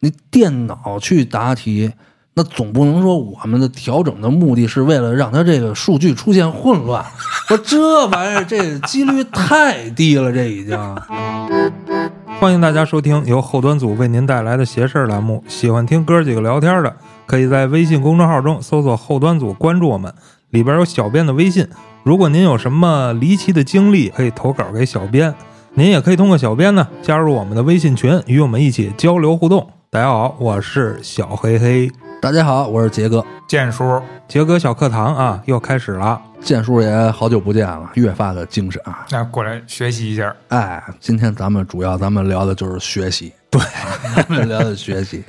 你电脑去答题，那总不能说我们的调整的目的是为了让它这个数据出现混乱。我这玩意儿这几率太低了，这已经。欢迎大家收听由后端组为您带来的“邪事儿”栏目。喜欢听哥几个聊天的，可以在微信公众号中搜索“后端组”，关注我们，里边有小编的微信。如果您有什么离奇的经历，可以投稿给小编。您也可以通过小编呢加入我们的微信群，与我们一起交流互动。大家好，我是小黑黑，大家好，我是杰哥。建叔，杰哥小课堂啊，又开始了。建叔也好久不见了，越发的精神啊！那过来学习一下。哎，今天咱们主要咱们聊的就是学习，对，咱们聊的学习。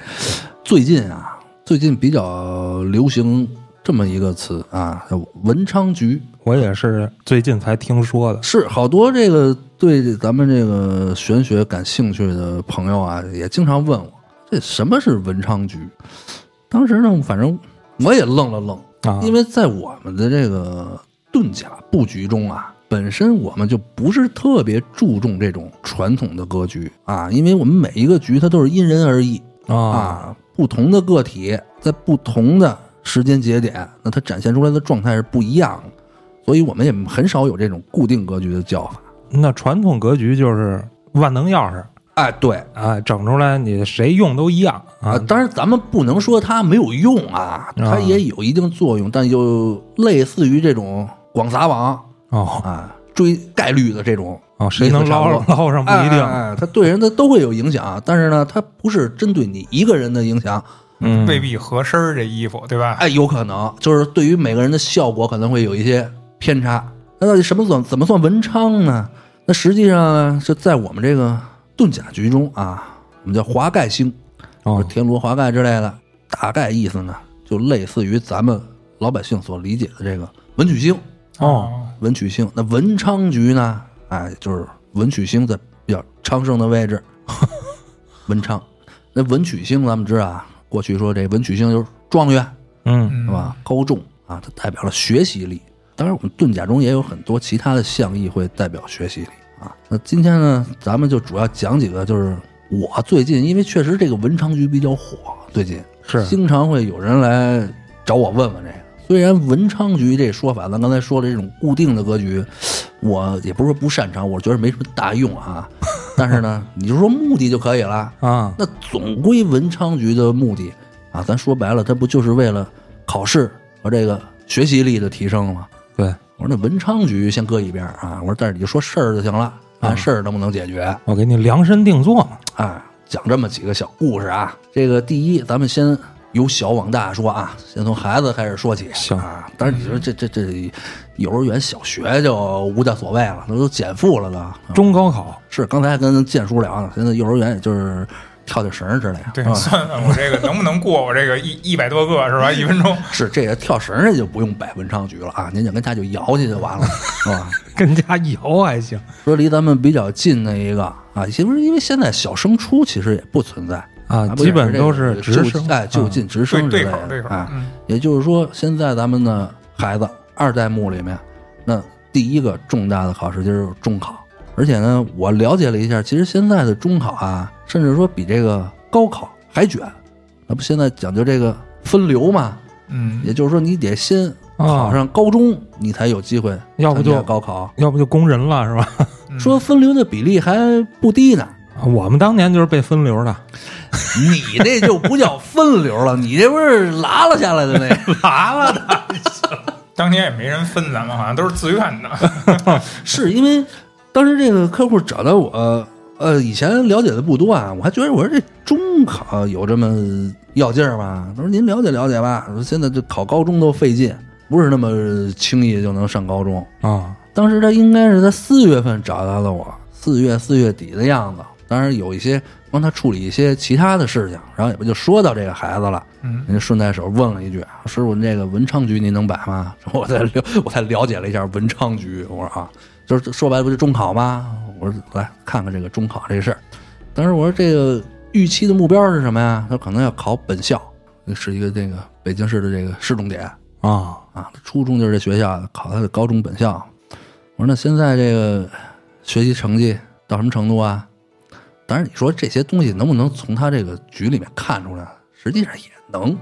最近啊，最近比较流行这么一个词啊，文昌局。我也是最近才听说的，是好多这个对咱们这个玄学感兴趣的朋友啊，也经常问我，这什么是文昌局？当时呢，反正我也愣了愣。啊，因为在我们的这个遁甲布局中啊，本身我们就不是特别注重这种传统的格局啊，因为我们每一个局它都是因人而异啊，不同的个体在不同的时间节点，那它展现出来的状态是不一样的，所以我们也很少有这种固定格局的叫法。那传统格局就是万能钥匙。哎，对，啊，整出来你谁用都一样啊。当然，咱们不能说它没有用啊，它也有一定作用，但就类似于这种广撒网哦啊，追概率的这种哦，谁能捞捞上不一定。哎，它对人的都会有影响，但是呢，它不是针对你一个人的影响，嗯，未必合身儿这衣服，对吧？哎，有可能就是对于每个人的效果可能会有一些偏差。那到底什么算怎么算文昌呢？那实际上呢，就在我们这个。遁甲局中啊，我们叫华盖星，哦，天罗华盖之类的，大概意思呢，就类似于咱们老百姓所理解的这个文曲星哦，文曲星。那文昌局呢，哎，就是文曲星在比较昌盛的位置，文昌。那文曲星，咱们知道啊，过去说这文曲星就是状元，嗯，是吧？高中啊，它代表了学习力。当然，我们遁甲中也有很多其他的象意会代表学习力。啊，那今天呢，咱们就主要讲几个，就是我最近，因为确实这个文昌局比较火，最近是经常会有人来找我问问这个。虽然文昌局这说法，咱刚才说的这种固定的格局，我也不是说不擅长，我觉得没什么大用啊。但是呢，你就说目的就可以了啊。那总归文昌局的目的啊，咱说白了，它不就是为了考试和这个学习力的提升吗？对。我说那文昌局先搁一边啊！我说但是你就说事儿就行了，看事儿能不能解决。我给你量身定做嘛。哎，讲这么几个小故事啊。这个第一，咱们先由小往大说啊，先从孩子开始说起。行啊，但是你说这这这幼儿园、小学就无大所谓了，那都减负了都。中高考是刚才还跟建叔聊呢，现在幼儿园也就是。跳跳绳之类的，对，算算我这个能不能过我这个一一百多个是吧？一分钟是这个跳绳这就不用摆文昌局了啊，您就跟家就摇去就完了，是吧？跟家摇还行。说离咱们比较近的一个啊，其实因为现在小升初其实也不存在啊，基本都是直升，哎，就近直升之类的啊。也就是说，现在咱们的孩子二代目里面，那第一个重大的考试就是中考。而且呢，我了解了一下，其实现在的中考啊，甚至说比这个高考还卷。那不现在讲究这个分流嘛？嗯，也就是说，你得先考上高中，你才有机会要不就高考，要不就工人了，是吧？说分流的比例还不低呢。我们当年就是被分流的，你这就不叫分流了，你这不是拉了下来的那拉了的。当年也没人分咱们，好像都是自愿的。是因为。当时这个客户找到我，呃，以前了解的不多啊，我还觉得我说这中考有这么要劲儿吗？他说您了解了解吧。说现在这考高中都费劲，不是那么轻易就能上高中啊。当时他应该是在四月份找到了我，四月四月底的样子。当然有一些帮他处理一些其他的事情，然后也不就说到这个孩子了。嗯，人家顺带手问了一句：“师傅，这个文昌局您能摆吗？”我才了，我才了解了一下文昌局。我说啊。就是说白了不就中考吗？我说来看看这个中考这事儿。当时我说这个预期的目标是什么呀？他可能要考本校，是一个这个北京市的这个市重点啊啊。初中就是这学校，考他的高中本校。我说那现在这个学习成绩到什么程度啊？当然，你说这些东西能不能从他这个局里面看出来？实际上也能，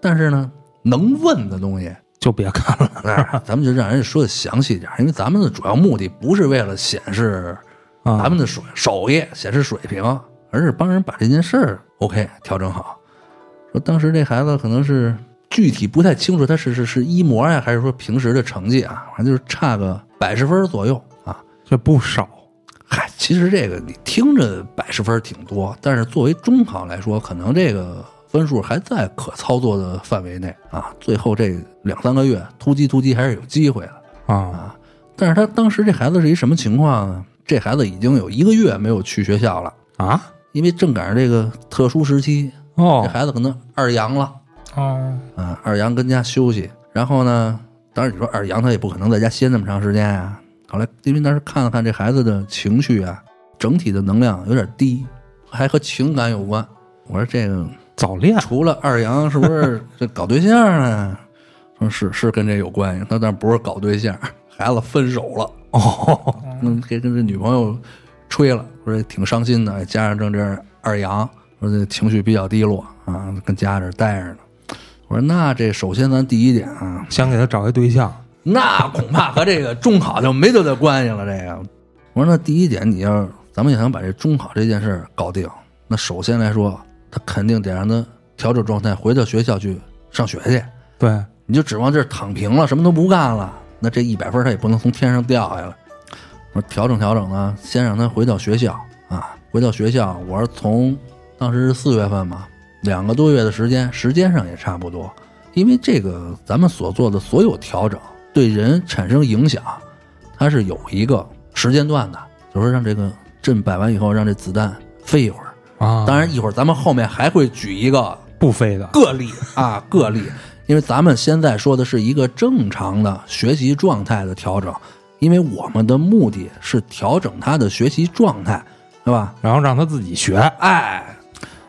但是呢，能问的东西，就别看了。哎，咱们就让人家说的详细一点，因为咱们的主要目的不是为了显示啊咱们的手手艺、显示水平，而是帮人把这件事儿 OK 调整好。说当时这孩子可能是具体不太清楚，他是是是一模呀，还是说平时的成绩啊？反正就是差个百十分左右啊。这不少嗨，其实这个你听着百十分挺多，但是作为中考来说，可能这个分数还在可操作的范围内啊。最后这两三个月突击突击还是有机会的。啊但是他当时这孩子是一什么情况呢？这孩子已经有一个月没有去学校了，啊因为正赶上这个特殊时期哦，这哦孩子可能二阳了哦，啊，二阳跟家休息。然后呢，当然你说二阳他也不可能在家歇那么长时间啊。后来因为当时看了看这孩子的情绪啊，整体的能量有点低，还和情感有关。我说这个早恋除了二阳，是不是这搞对象呢？说是是跟这有关系，但但不是搞对象，孩子分手了。哦嗯，给跟这女朋友吹了，说挺伤心的，加上正这二阳，说这情绪比较低落啊，跟家这待着呢。我说那这首先咱第一点啊，想给他找一对象那恐怕和这个中考就没多大关系了。这个，我说那第一点，你要咱们想把这中考这件事搞定，那首先来说，他肯定得让他调整状态，回到学校去上学去。对你就指望这儿躺平了，什么都不干了，那这一百分他也不能从天上掉下来。我说调整调整呢，先让他回到学校啊，回到学校。我说从当时是四月份嘛，两个多月的时间，时间上也差不多。因为这个咱们所做的所有调整对人产生影响，它是有一个时间段的，就是让这个阵摆完以后，让这子弹飞一会儿。啊，当然，一会儿咱们后面还会举一个不飞的。个例啊，个例，因为咱们现在说的是一个正常的学习状态的调整，因为我们的目的是调整他的学习状态，对吧？然后让他自己学。哎，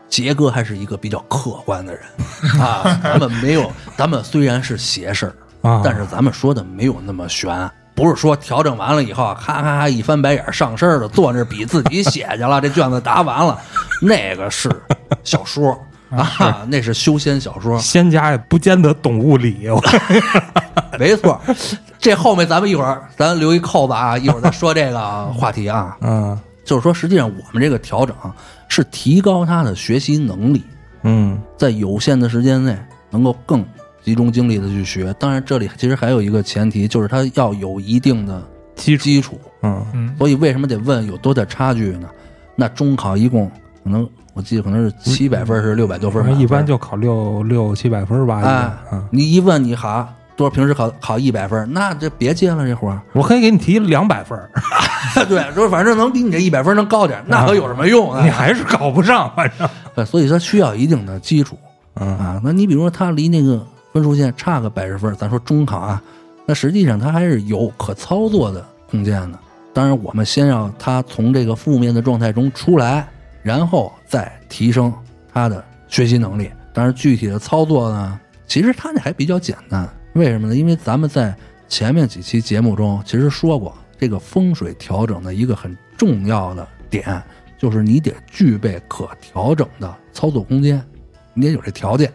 杰哥还是一个比较客观的人。啊，咱们没有，咱们虽然是邪事儿，啊，但是咱们说的没有那么悬。不是说调整完了以后，咔咔咔一翻白眼儿上身了坐那儿比自己写去了，这卷子答完了，那个是小说。啊，那是修仙小说，仙家也不见得懂物理，我。没错。这后面咱们一会儿咱留一扣子啊，一会儿再说这个话题啊。嗯。就是说，实际上我们这个调整是提高他的学习能力，嗯。在有限的时间内能够更集中精力的去学。当然，这里其实还有一个前提，就是他要有一定的基础基础。嗯嗯，所以为什么得问有多大差距呢？那中考一共可能我记得可能是七百分是六百多分一般就考六六七百分吧，一哎，嗯，你一问你好多少，平时考考一百分，那这别接了这活儿。我可以给你提两百分儿，对，说反正能比你这一百分能高点，那可有什么用啊？你还是考不上，反正对所以它需要一定的基础嗯啊。那你比如说他离那个分数线差个百十分，咱说中考啊，那实际上他还是有可操作的空间的。当然，我们先让他从这个负面的状态中出来，然后再提升他的学习能力。当然，具体的操作呢，其实他那还比较简单。为什么呢？因为咱们在前面几期节目中其实说过，这个风水调整的一个很重要的点，就是你得具备可调整的操作空间，你得有这条件。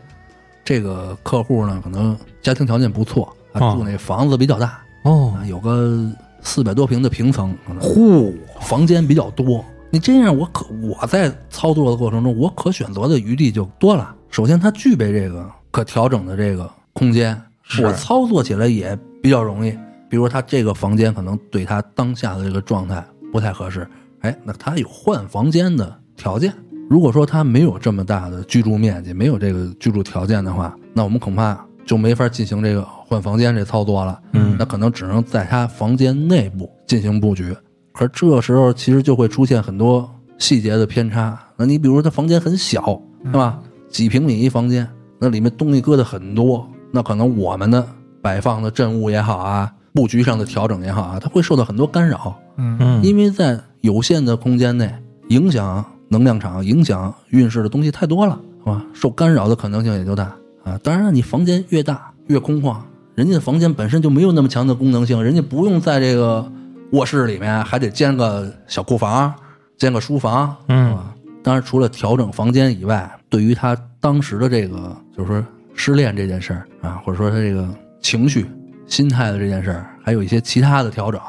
这个客户呢，可能家庭条件不错，住那房子比较大，哦啊，有个四百多平的平层，呼房间比较多。你这样，我可我在操作的过程中，我可选择的余地就多了。首先，它具备这个可调整的这个空间，是我操作起来也比较容易。比如，他这个房间可能对他当下的这个状态不太合适，哎，那他有换房间的条件。如果说他没有这么大的居住面积，没有这个居住条件的话，那我们恐怕就没法进行这个换房间这操作了。嗯那可能只能在他房间内部进行布局。可是这时候其实就会出现很多细节的偏差。那你比如说他房间很小，是吧？几平米一房间，那里面东西搁的很多，那可能我们的摆放的阵物也好啊，布局上的调整也好啊，它会受到很多干扰。嗯嗯因为在有限的空间内，影响能量场、影响运势的东西太多了，是吧？受干扰的可能性也就大啊。当然了，你房间越大越空旷，人家的房间本身就没有那么强的功能性，人家不用在这个卧室里面还得建个小库房，建个书房，嗯是吧？当然，除了调整房间以外，对于他当时的这个，就是说失恋这件事儿啊，或者说他这个情绪、心态的这件事儿，还有一些其他的调整，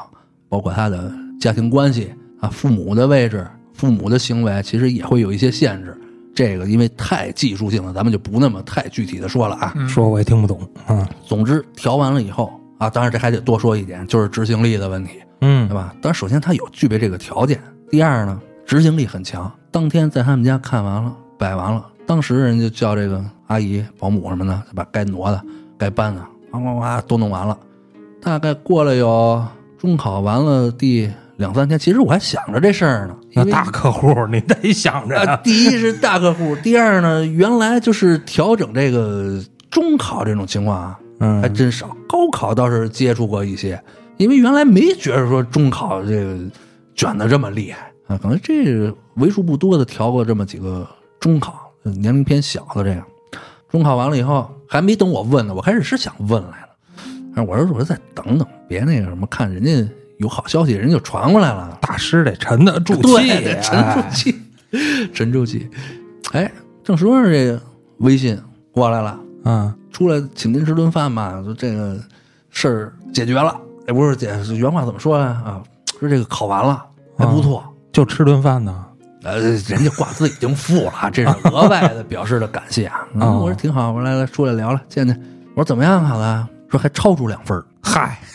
包括他的家庭关系啊、父母的位置、父母的行为，其实也会有一些限制。这个因为太技术性了，咱们就不那么太具体的说了啊。说我也听不懂啊。总之，调完了以后啊，当然这还得多说一点，就是执行力的问题。嗯对吧？当然，首先他有具备这个条件。第二呢，执行力很强。当天在他们家看完了，摆完了，当时人就叫这个阿姨、保姆什么的，把该挪的、该搬的，哗哗哗都弄完了。大概过了有中考完了第两三天，其实我还想着这事儿呢。那大客户你得想着啊，第一是大客户，第二呢，原来就是调整这个中考这种情况啊，嗯还真少。高考倒是接触过一些，因为原来没觉得说中考这个卷的这么厉害啊，可能这为数不多的调过这么几个中考，年龄偏小的这样。中考完了以后，还没等我问呢，我开始是想问来了，我说我说再等等，别那个什么，看人家有好消息，人就传过来了。大师得沉得住气，沉住哎气，沉住气。哎，正说着这个微信过来了，嗯出来请您吃顿饭吧，说这个事儿解决了。哎，不是解原话怎么说呀？啊，说这个考完了还不错。就吃顿饭呢。呃，人家挂资已经付了，这是额外的表示的感谢啊。我说挺好，我说来来出来聊聊，见见。我说怎么样，考的？说还超出两分嗨，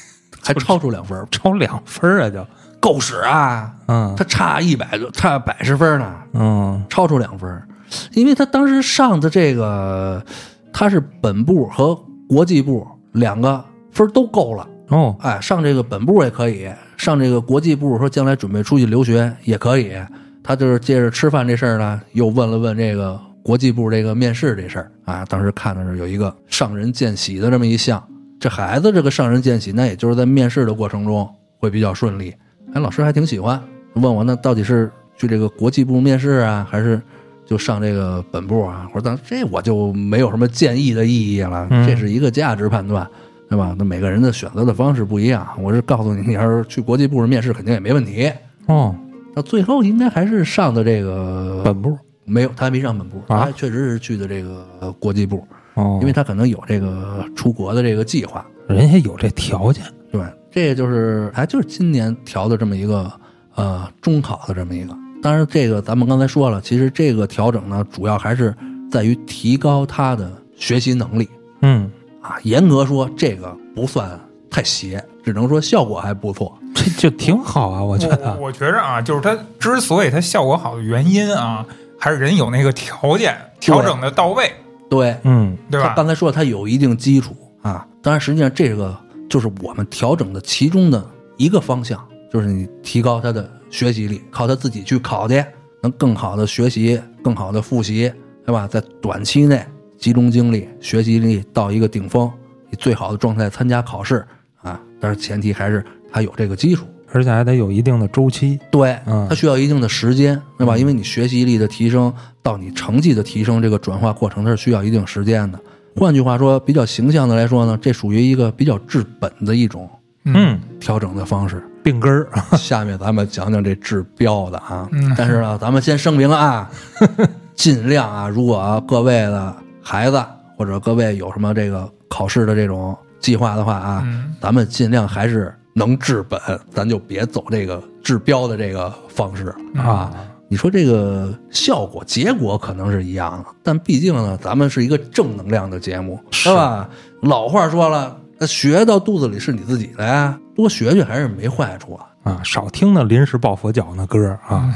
还超出两分儿 超两分儿啊就。够使啊！嗯他差一百多，差百十分呢。嗯超出两分儿，因为他当时上的这个，他是本部和国际部两个分都够了，哦哎，上这个本部也可以，上这个国际部说将来准备出去留学也可以。他就是借着吃饭这事儿呢，又问了问这个国际部这个面试这事儿啊，当时看的是有一个上人见喜的这么一项，这孩子这个上人见喜，那也就是在面试的过程中会比较顺利。哎，老师还挺喜欢，问我那到底是去这个国际部面试啊，还是就上这个本部啊？我说当这我就没有什么建议的意义了，嗯这是一个价值判断，对吧？那每个人的选择的方式不一样，我是告诉你，你要是去国际部面试，肯定也没问题。哦，到最后应该还是上的这个本部没有，他还没上本部，啊他确实是去的这个国际部，哦，因为他可能有这个出国的这个计划。人家有这条件。对，这个就是还就是今年调的这么一个呃中考的这么一个。当然，这个咱们刚才说了，其实这个调整呢，主要还是在于提高他的学习能力嗯，啊。严格说，这个不算太邪，只能说效果还不错。这就挺好啊，我觉我得。我觉着啊，就是它之所以它效果好的原因啊，还是人有那个条件调整的到位，对，嗯对吧？他刚才说他有一定基础啊，当然实际上这个就是我们调整的其中的一个方向，就是你提高他的学习力，靠他自己去考去，能更好的学习，更好的复习，对吧？在短期内集中精力，学习力到一个顶峰，以最好的状态参加考试啊，但是前提还是他有这个基础。而且还得有一定的周期。对，嗯它需要一定的时间，对吧？因为你学习力的提升到你成绩的提升，这个转化过程它是需要一定时间的。换句话说，比较形象的来说呢，这属于一个比较治本的一种嗯，调整的方式。病根儿。下面咱们讲讲这治标的啊，嗯但是呢，咱们先声明啊，尽量啊，如果啊各位的孩子或者各位有什么这个考试的这种计划的话啊，嗯咱们尽量还是能治本，咱就别走这个治标的这个方式啊。你说这个效果结果可能是一样的，但毕竟呢，咱们是一个正能量的节目，是吧？老话说了，那学到肚子里是你自己的呀，多学学还是没坏处啊。啊，少听那临时抱佛脚那歌啊，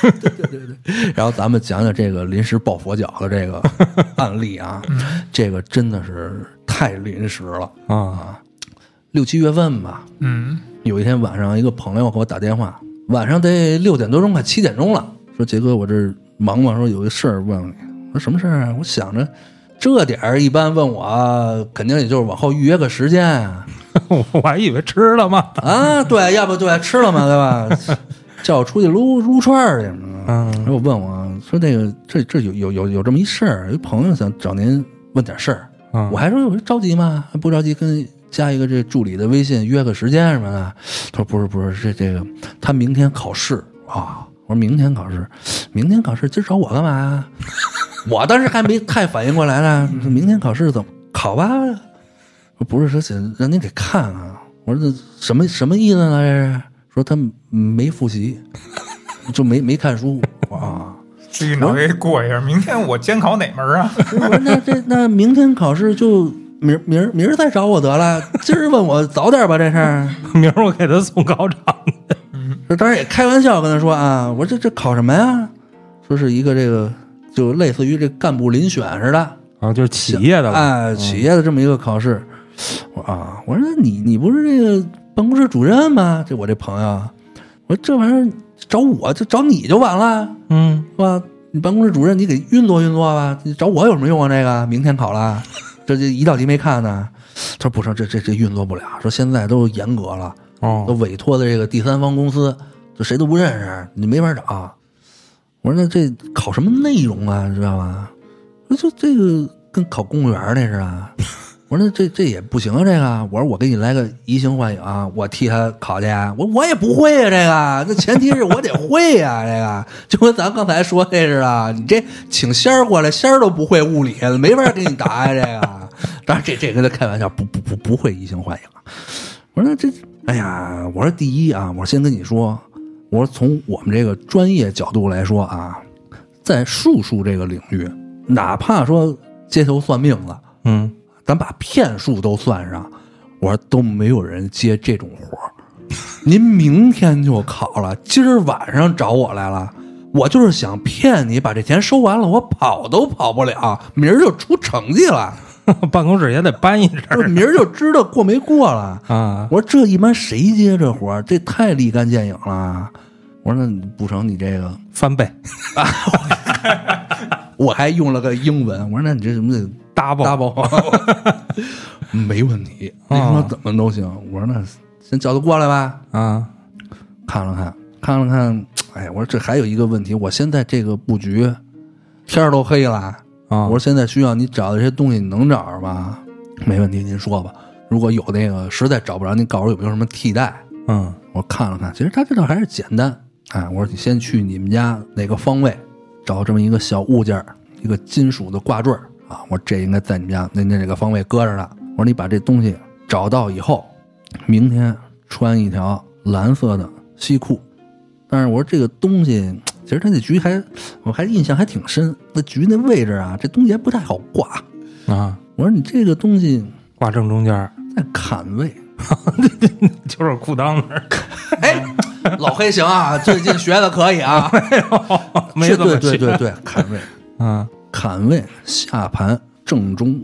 对对对然后咱们讲讲这个临时抱佛脚的这个案例啊，这个真的是太临时了。啊，六七月份吧，嗯有一天晚上，一个朋友给我打电话，晚上得六点多钟，快七点钟了，说杰哥，我这忙嘛，说有一事儿问问你。我说什么事儿啊？我想着这点儿一般问我，肯定也就是往后预约个时间啊。我还以为吃了嘛。啊，对，要不对，吃了嘛，对吧？叫我出去撸撸串儿去。嗯然后问我说：“那个，这这有有有有这么一事儿，有一朋友想找您问点事儿。嗯我还说我说着急吗？不着急，跟加一个这助理的微信约个时间什么的。他说不是不是，这这个他明天考试啊。我说明天考试，明天考试，今儿找我干嘛呀？我当时还没太反应过来呢。说明天考试怎么考吧？说不是说想让您给看看。我说这什么什么意思呢？这是说他没复习，就没没看书啊。自己脑给过一下，明天我监考哪门啊？我说那这那明天考试就明儿明儿明儿再找我得了。今儿问我早点吧，这事儿。明儿我给他送考场去。这当然也开玩笑跟他说啊，我说这这考什么呀？说是一个这个就类似于这干部遴选似的啊，就是企业的吧哎，企业的这么一个考试。我说啊，我说那你你不是这个办公室主任吗？这我这朋友，我说这玩意儿找我就找你就完了，嗯，是吧？你办公室主任你给运作运作吧，你找我有什么用啊？这个明天考了，这这一道题没看呢。他说不成，这这这运作不了，说现在都严格了。都哦，委托的这个第三方公司，就谁都不认识，你没法找。我说那这考什么内容啊？你知道吗？我说就这个跟考公务员那似的。我说那这这也不行啊，这个。我说我给你来个移形换影啊，我替他考去。我我也不会啊，这个。那前提是我得会呀、这个就跟咱刚才说那似的。你这请仙儿过来，仙儿都不会物理，没法给你答呀、这个。当然这这跟他开玩笑，不不不不会移形换影。我说那这，哎呀，我说第一啊，我先跟你说，我说从我们这个专业角度来说啊，在术数这个领域，哪怕说街头算命了，嗯，咱把骗术都算上，我说都没有人接这种活儿。您明天就考了，今儿晚上找我来了，我就是想骗你，把这钱收完了，我跑都跑不了，明儿就出成绩了，办公室也得搬一阵儿明儿就知道过没过了。啊。我说这一般谁接这活儿？这太立竿见影了。我说那你不成，你这个翻倍 我还用了个英文。我说那你这什么得 double double，没问题，你说怎么都行。我说那先叫他过来吧，啊，看了看，看了看。哎，我说这还有一个问题，我现在这个布局天儿都黑了，啊，我说现在需要你找的这些东西，你能找着吗？没问题，您说吧。如果有那个实在找不着，您告诉我有没有什么替代？嗯我看了看，其实他这倒还是简单。哎，我说你先去你们家哪个方位找这么一个小物件，一个金属的挂坠儿啊。我说这应该在你们家那那那个方位搁着呢。我说你把这东西找到以后，明天穿一条蓝色的西裤。但是我说这个东西，其实他那局还我还印象还挺深。那局那位置啊，这东西还不太好挂。啊，我说你这个东西挂正中间儿，在坎位。就是裤裆那儿，哎，老黑行啊，最近学的可以啊。没怎么去对对对对，坎位，啊，坎位下盘正中。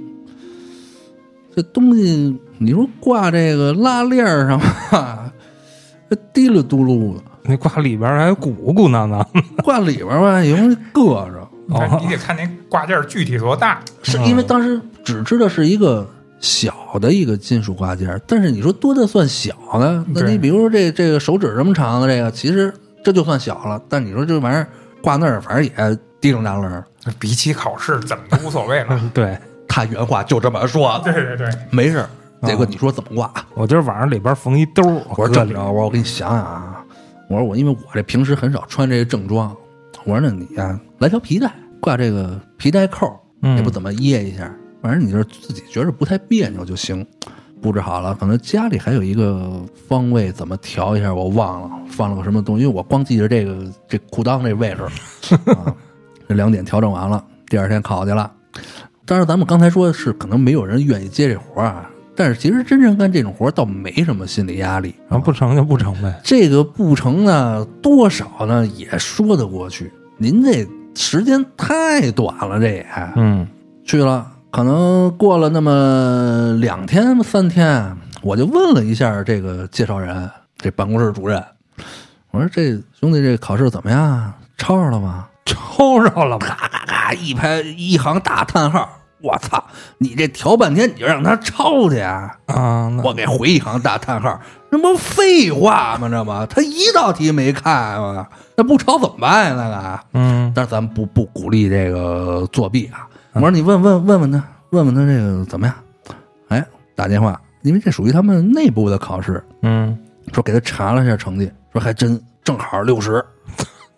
这东西你说挂这个拉链儿上吧，这滴溜嘟噜的；那挂里边儿还鼓鼓囊囊，挂里边儿吧，也容易硌着。哦你得看那挂件儿具体多大。是因为当时只知道是一个小的一个金属挂件儿，但是你说多大算小呢？那你比如说这这个手指这么长的这个，其实这就算小了。但你说这玩意儿挂那儿，反正也滴楞当楞儿。比起考试，怎么都无所谓了。对他原话就这么说，对对对，没事儿。这个你说怎么挂？我今儿晚上里边缝一兜，我说这么着，我说我给你想想啊，我说我因为我这平时很少穿这个正装，我说那你呀、来条皮带，挂这个皮带扣，嗯也不怎么掖一下，反正你就是自己觉着不太别扭就行。布置好了，可能家里还有一个方位怎么调一下，我忘了放了个什么东西，因为我光记着这个这裤裆这位置 啊。这两点调整完了，第二天考去了。当然，咱们刚才说的是可能没有人愿意接这活儿啊，但是其实真正干这种活儿倒没什么心理压力。啊，不成就不成呗。这个不成呢，多少呢也说得过去。您这时间太短了，这也嗯去了，可能过了那么两天三天，我就问了一下这个介绍人，这办公室主任，我说这兄弟这考试怎么样？抄上了吗？抽着了？咔咔咔一拍一行大叹号，我操！你这调半天你就让他抄去啊？我给回一行大叹号，那不废话吗？这不，他一道题没看吗？那不抄怎么办呀？那个，嗯但是咱们不不鼓励这个作弊啊。我说你问问问问他，问问他这个怎么样？哎，打电话，因为这属于他们内部的考试，嗯，说给他查了一下成绩，说还真正好六十，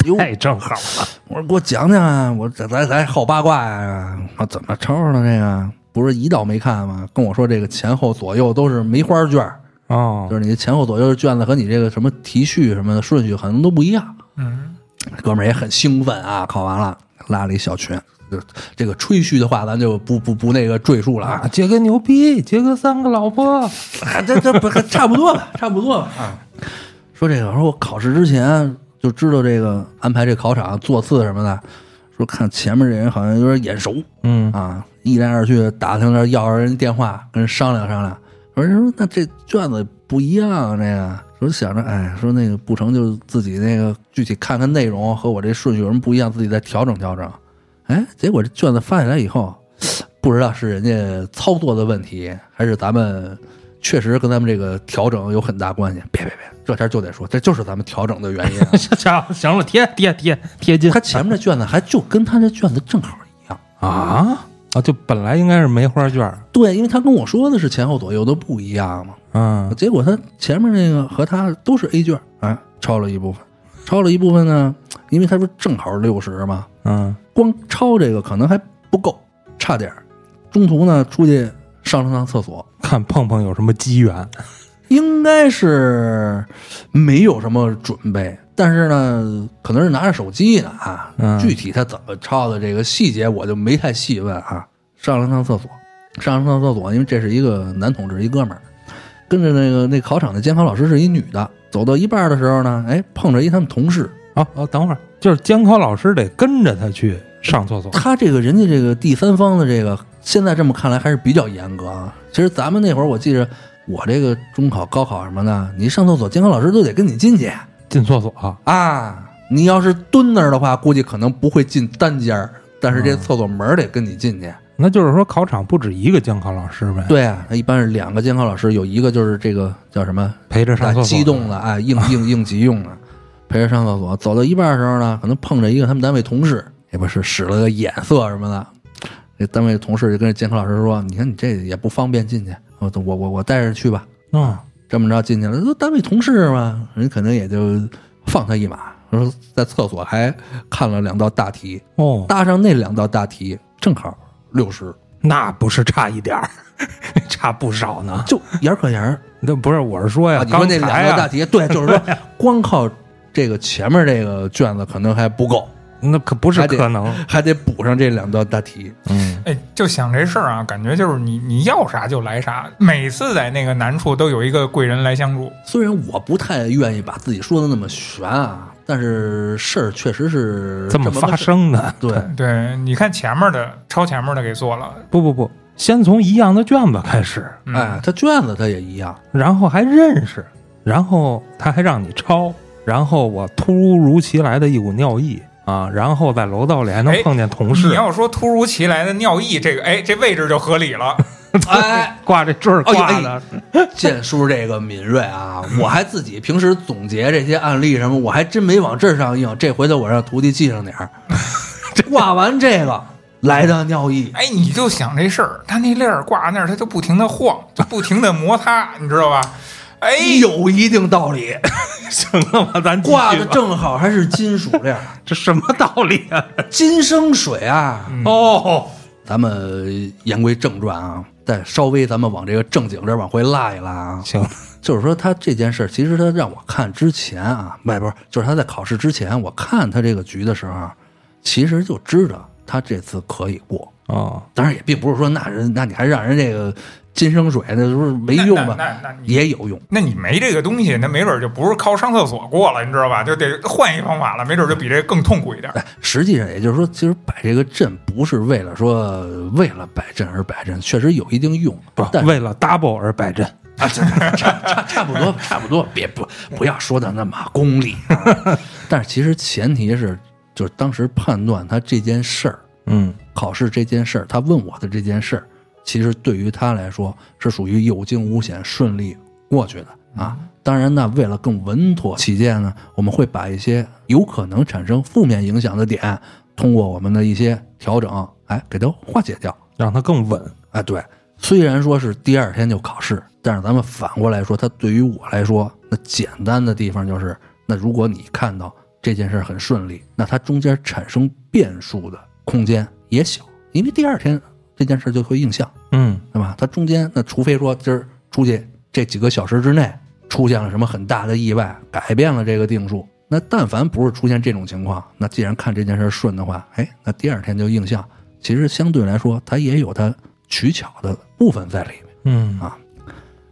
哟，太正好了。我说给我讲讲啊，我咱咱咱好八卦呀、啊，怎么抽的这个？不是一道没看吗？跟我说这个前后左右都是梅花卷儿，哦就，是你的前后左右的卷子和你这个什么题序什么的顺序可能都不一样。嗯，哥们儿也很兴奋啊，考完了拉了一小群，就这个吹嘘的话咱就不不不那个赘述了啊啊，，杰哥牛逼，杰哥三个老婆。啊这这不差不多吧，差不多吧啊。说这个，说我考试之前就知道这个安排这考场座次什么的，说看前面这人好像有点眼熟嗯啊，一来二去打听着要人电话，跟人商量商量。说人说那这卷子不一样，这个说想着哎，说那个不成就自己那个具体看看内容和我这顺序有什么不一样，自己再调整调整。哎，结果这卷子发下来以后，不知道是人家操作的问题，还是咱们确实跟咱们这个调整有很大关系。别别别，这天就得说，这就是咱们调整的原因、啊。行行了，贴贴贴贴近他前面这卷子还就跟他这卷子正好一样。啊啊，就本来应该是梅花卷儿，对，因为他跟我说的是前后左右都不一样嘛。嗯结果他前面那个和他都是 A 卷，哎，抄了一部分，抄了一部分呢，因为他不是正好六十嘛，嗯光抄这个可能还不够，差点儿中途呢出去上了趟厕所，看碰碰有什么机缘。应该是没有什么准备，但是呢，可能是拿着手机呢啊。嗯具体他怎么抄的这个细节我就没太细问啊。上了趟厕所，上了趟厕所，因为这是一个男同志，一哥们儿，跟着那个那考场的监考老师是一女的。走到一半的时候呢，哎，碰着一他们同事，啊啊，等会儿，就是监考老师得跟着他去上厕所。他这个人家这个第三方的这个，现在这么看来还是比较严格啊。其实咱们那会儿，我记着我这个中考、高考什么的，你上厕所，监考老师都得跟你进去进厕所，啊。你要是蹲那儿的话，估计可能不会进单间儿，但是这厕所门儿得跟你进去。那就是说考场不止一个监考老师呗，对啊，他一般是两个监考老师，有一个就是这个叫什么陪着上厕所。机动的，啊，应应 应急用的，陪着上厕所。走到一半的时候呢，可能碰着一个他们单位同事，也不是使了个眼色什么的。这单位同事就跟这监考老师说：“你看你这也不方便进去，我我我我带着去吧。嗯，”这么着进去了，都单位同事嘛，人肯定也就放他一马。说在厕所还看了两道大题，哦，搭上那两道大题，正好六十，那不是差一点儿，差不少呢。就眼儿可眼儿。那不是，我是说呀，啊，你说那两，道大题，对，就是说光靠这个前面这个卷子可能还不够，那可不是还可能。还得补上这两道大题。嗯，哎，就想这事儿啊，感觉就是你你要啥就来啥，每次在那个难处都有一个贵人来相助。虽然我不太愿意把自己说的那么悬啊，但是事儿确实是这么发。生的。对，对，你看前面的抄前面的给做了，不不不，先从一样的卷子开始，嗯、哎，他卷子他也一样，然后还认识，然后他还让你抄，然后我突如其来的一股尿意啊，然后在楼道里还能哎碰见同事你，要说突如其来的尿意，这个哎，这位置就合理了。哎，挂这坠儿挂的，建叔这个敏锐啊，我还自己平时总结这些案例什么，我还真没往这儿上应。这回头我让徒弟记上点儿，挂完这个来的尿意，哎，你就想这事儿，他那链儿挂那儿，他就不停的晃，就不停的摩擦，你知道吧？哎，有一定道理。行了吧，咱挂的正好还是金属链，这什么道理啊？金生水啊。哦，咱们言归正传啊，再稍微咱们往这个正经这儿往回拉一拉啊。行，就是说他这件事儿，其实他让我看之前啊，不不是，就是他在考试之前，我看他这个局的时候啊，其实就知道他这次可以过。哦，当然也并不是说那人，那你还让人这个金生水，那不是没用那吧？那那也有用。那你没这个东西，那没准就不是靠上厕所过了，你知道吧？就得换一方法了，没准就比这更痛苦一点。哎，实际上也就是说，其实摆这个阵不是为了说为了摆阵而摆阵，确实有一定用。不但，是为了 double 而摆阵。啊，这差差差不多，差不多，别不不要说的那么功利、啊。但是其实前提是，就是当时判断他这件事儿，嗯，考试这件事儿，他问我的这件事儿，其实对于他来说是属于有惊无险、顺利过去的啊。当然呢，为了更稳妥起见呢，我们会把一些有可能产生负面影响的点，通过我们的一些调整，哎，给它化解掉。让它更稳。哎，对，虽然说是第二天就考试，但是咱们反过来说，它对于我来说，那简单的地方就是，那如果你看到这件事很顺利，那它中间产生变数的空间也小，因为第二天这件事就会映像，嗯对吧？它中间那除非说今儿出去这几个小时之内出现了什么很大的意外，改变了这个定数，那但凡不是出现这种情况，那既然看这件事顺的话，哎，那第二天就映像，其实相对来说它也有它取巧的部分在里面。嗯啊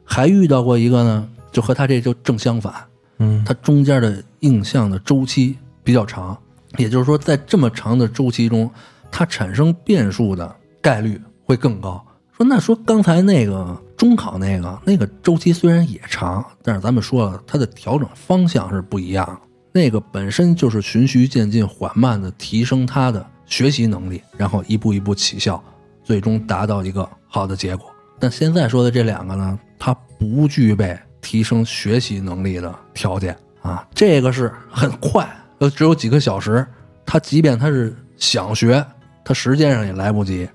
还遇到过一个呢，就和它这就正相反，嗯它中间的映像的周期比较长，也就是说，在这么长的周期中，它产生变数的概率会更高。说那说刚才那个中考那个那个周期虽然也长，但是咱们说了，它的调整方向是不一样。那个本身就是循序渐进、缓慢的提升他的学习能力，然后一步一步起效，最终达到一个好的结果。但现在说的这两个呢，它不具备提升学习能力的条件啊。这个是很快，就只有几个小时，他即便他是想学，他时间上也来不及。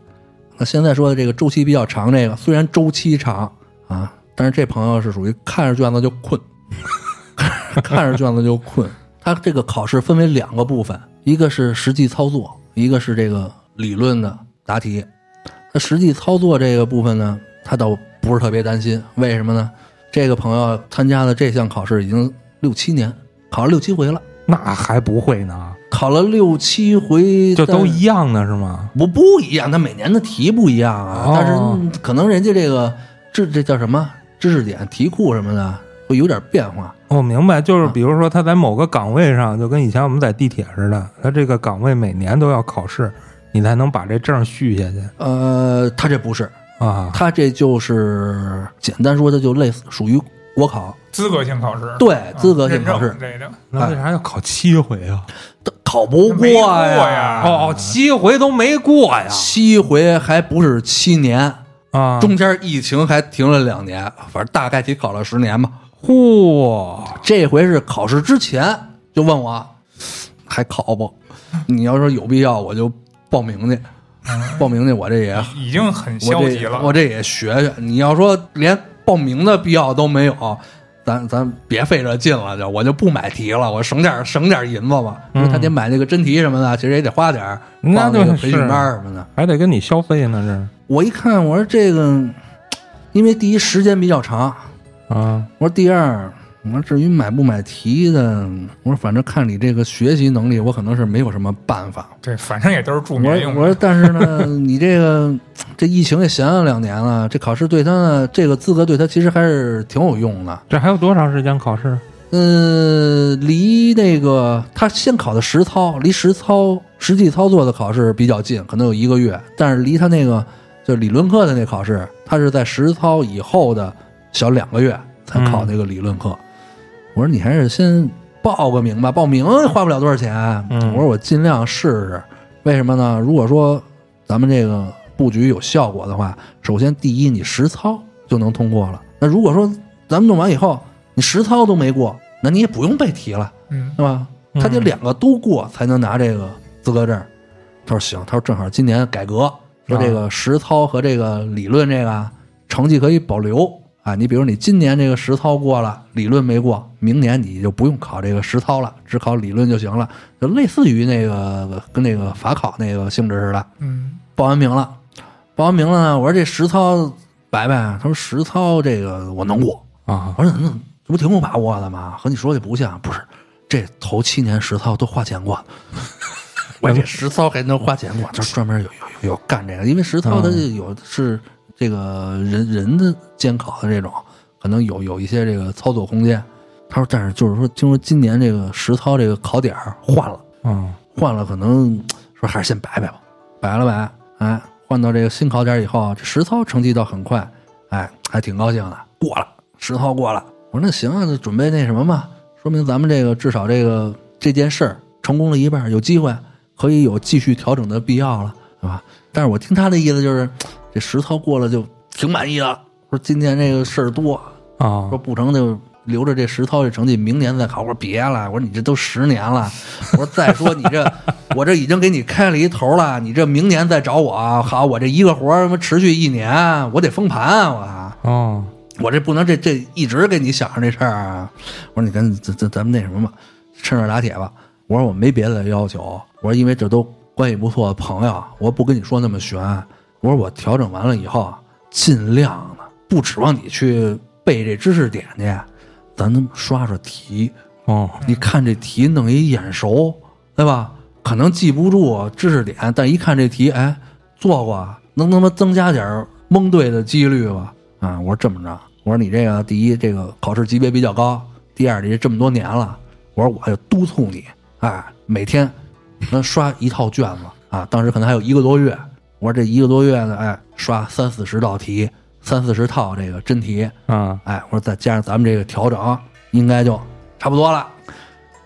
那现在说的这个周期比较长，这个虽然周期长啊，但是这朋友是属于看着卷子就困，看着卷子就困。他这个考试分为两个部分，一个是实际操作，一个是这个理论的答题。那实际操作这个部分呢，他倒不是特别担心，为什么呢？这个朋友参加了这项考试已经六七年，考了六七回了，那还不会呢？考了六七回，就都一样的是吗？不不一样，他每年的题不一样啊，哦但是嗯可能人家这个知这叫什么知识点、题库什么的会有点变化。我明白，就是啊比如说他在某个岗位上，就跟以前我们在地铁似的，他这个岗位每年都要考试，你才能把这证续下去呃，他这不是，啊。他这就是简单说，他就类似属于国考，资格性考试，对啊资格性考试那为啥要考七回啊？考不过呀。呀哦哦，七回都没过呀！七回还不是七年，啊，中间疫情还停了两年，反正大概得考了十年吧。嚯，这回是考试之前就问我还考不？你要说有必要，我就报名去。报名去，我这也已经很消极了。这我这也学学。你要说连报名的必要都没有，咱咱别费这劲了，就我就不买题了，我省点省点银子吧。因为他得买那个真题什么的，其实也得花点报那个就是培训班什么的。还得跟你消费呢，这我一看，我说这个，因为第一时间比较长，啊，我说第二，我说至于买不买题的，我说反正看你这个学习能力，我可能是没有什么办法。对，反正也都是助我眠用我说，但是呢，你这个这疫情也闲了两年了，这考试对他呢，这个资格对他其实还是挺有用的。这还有多长时间考试？呃，离那个他先考的实操，离实操实际操作的考试比较近，可能有一个月。但是离他那个就理论课的那考试，他是在实操以后的小两个月才考那个理论课。我说你还是先报个名吧，报名花不了多少钱。嗯我说我尽量试试。为什么呢？如果说咱们这个布局有效果的话，首先第一你实操就能通过了。那如果说咱们弄完以后，你实操都没过，那你也不用背题了，嗯，对吧？嗯他得两个都过才能拿这个资格证。他说行，他说正好今年改革，说这个实操和这个理论这个啊成绩可以保留啊。你比如你今年这个实操过了，理论没过，明年你就不用考这个实操了，只考理论就行了，就类似于那个跟那个法考那个性质似的。嗯，报完名了，报完名了呢，我说这实操白白，他说实操这个我能过。啊，我说那这不挺有把握的吗？和你说的不像，不是，这头七年实操都花钱过，我这实操还能花钱过，这 专门有有有有干这个，因为实操它有是这个人人的监考的这种，可能有有一些这个操作空间。他说，但是就是说，听说今年这个实操这个考点儿换了，嗯换了，可能说还是先摆摆吧，摆了摆，哎，换到这个新考点以后，这实操成绩倒很快，哎，还挺高兴的，过了，实操过了。我说那行啊，那准备那什么嘛，说明咱们这个至少这个这件事儿成功了一半，有机会可以有继续调整的必要了，是吧？但是我听他的意思就是，这实操过了就挺满意的，说今年这个事儿多，啊说，不成就留着这实操这成绩，明年再考。我说别了，我说你这都十年了，我说再说你这，我这已经给你开了一头了，你这明年再找我，好，我这一个活儿他妈持续一年，我得封盘啊，我哦，我这不能这这一直给你想着这事儿啊。我说你跟咱咱咱们那什么吧，趁热打铁吧。我说我没别的要求，我说因为这都关系不错的朋友，我不跟你说那么悬。我说我调整完了以后，尽量的不指望你去背这知识点去，咱能刷刷题。哦，你看这题弄一眼熟，对吧？可能记不住知识点，但一看这题，哎，做过，能他妈增加点蒙对的几率吧？啊，我说这么着，我说你这个第一，这个考试级别比较高；第二，你这这么多年了，我说我就督促你，哎，每天能刷一套卷子啊。当时可能还有一个多月，我说这一个多月呢，哎，刷三四十道题，三四十套这个真题，啊，哎，我说再加上咱们这个调整，应该就差不多了。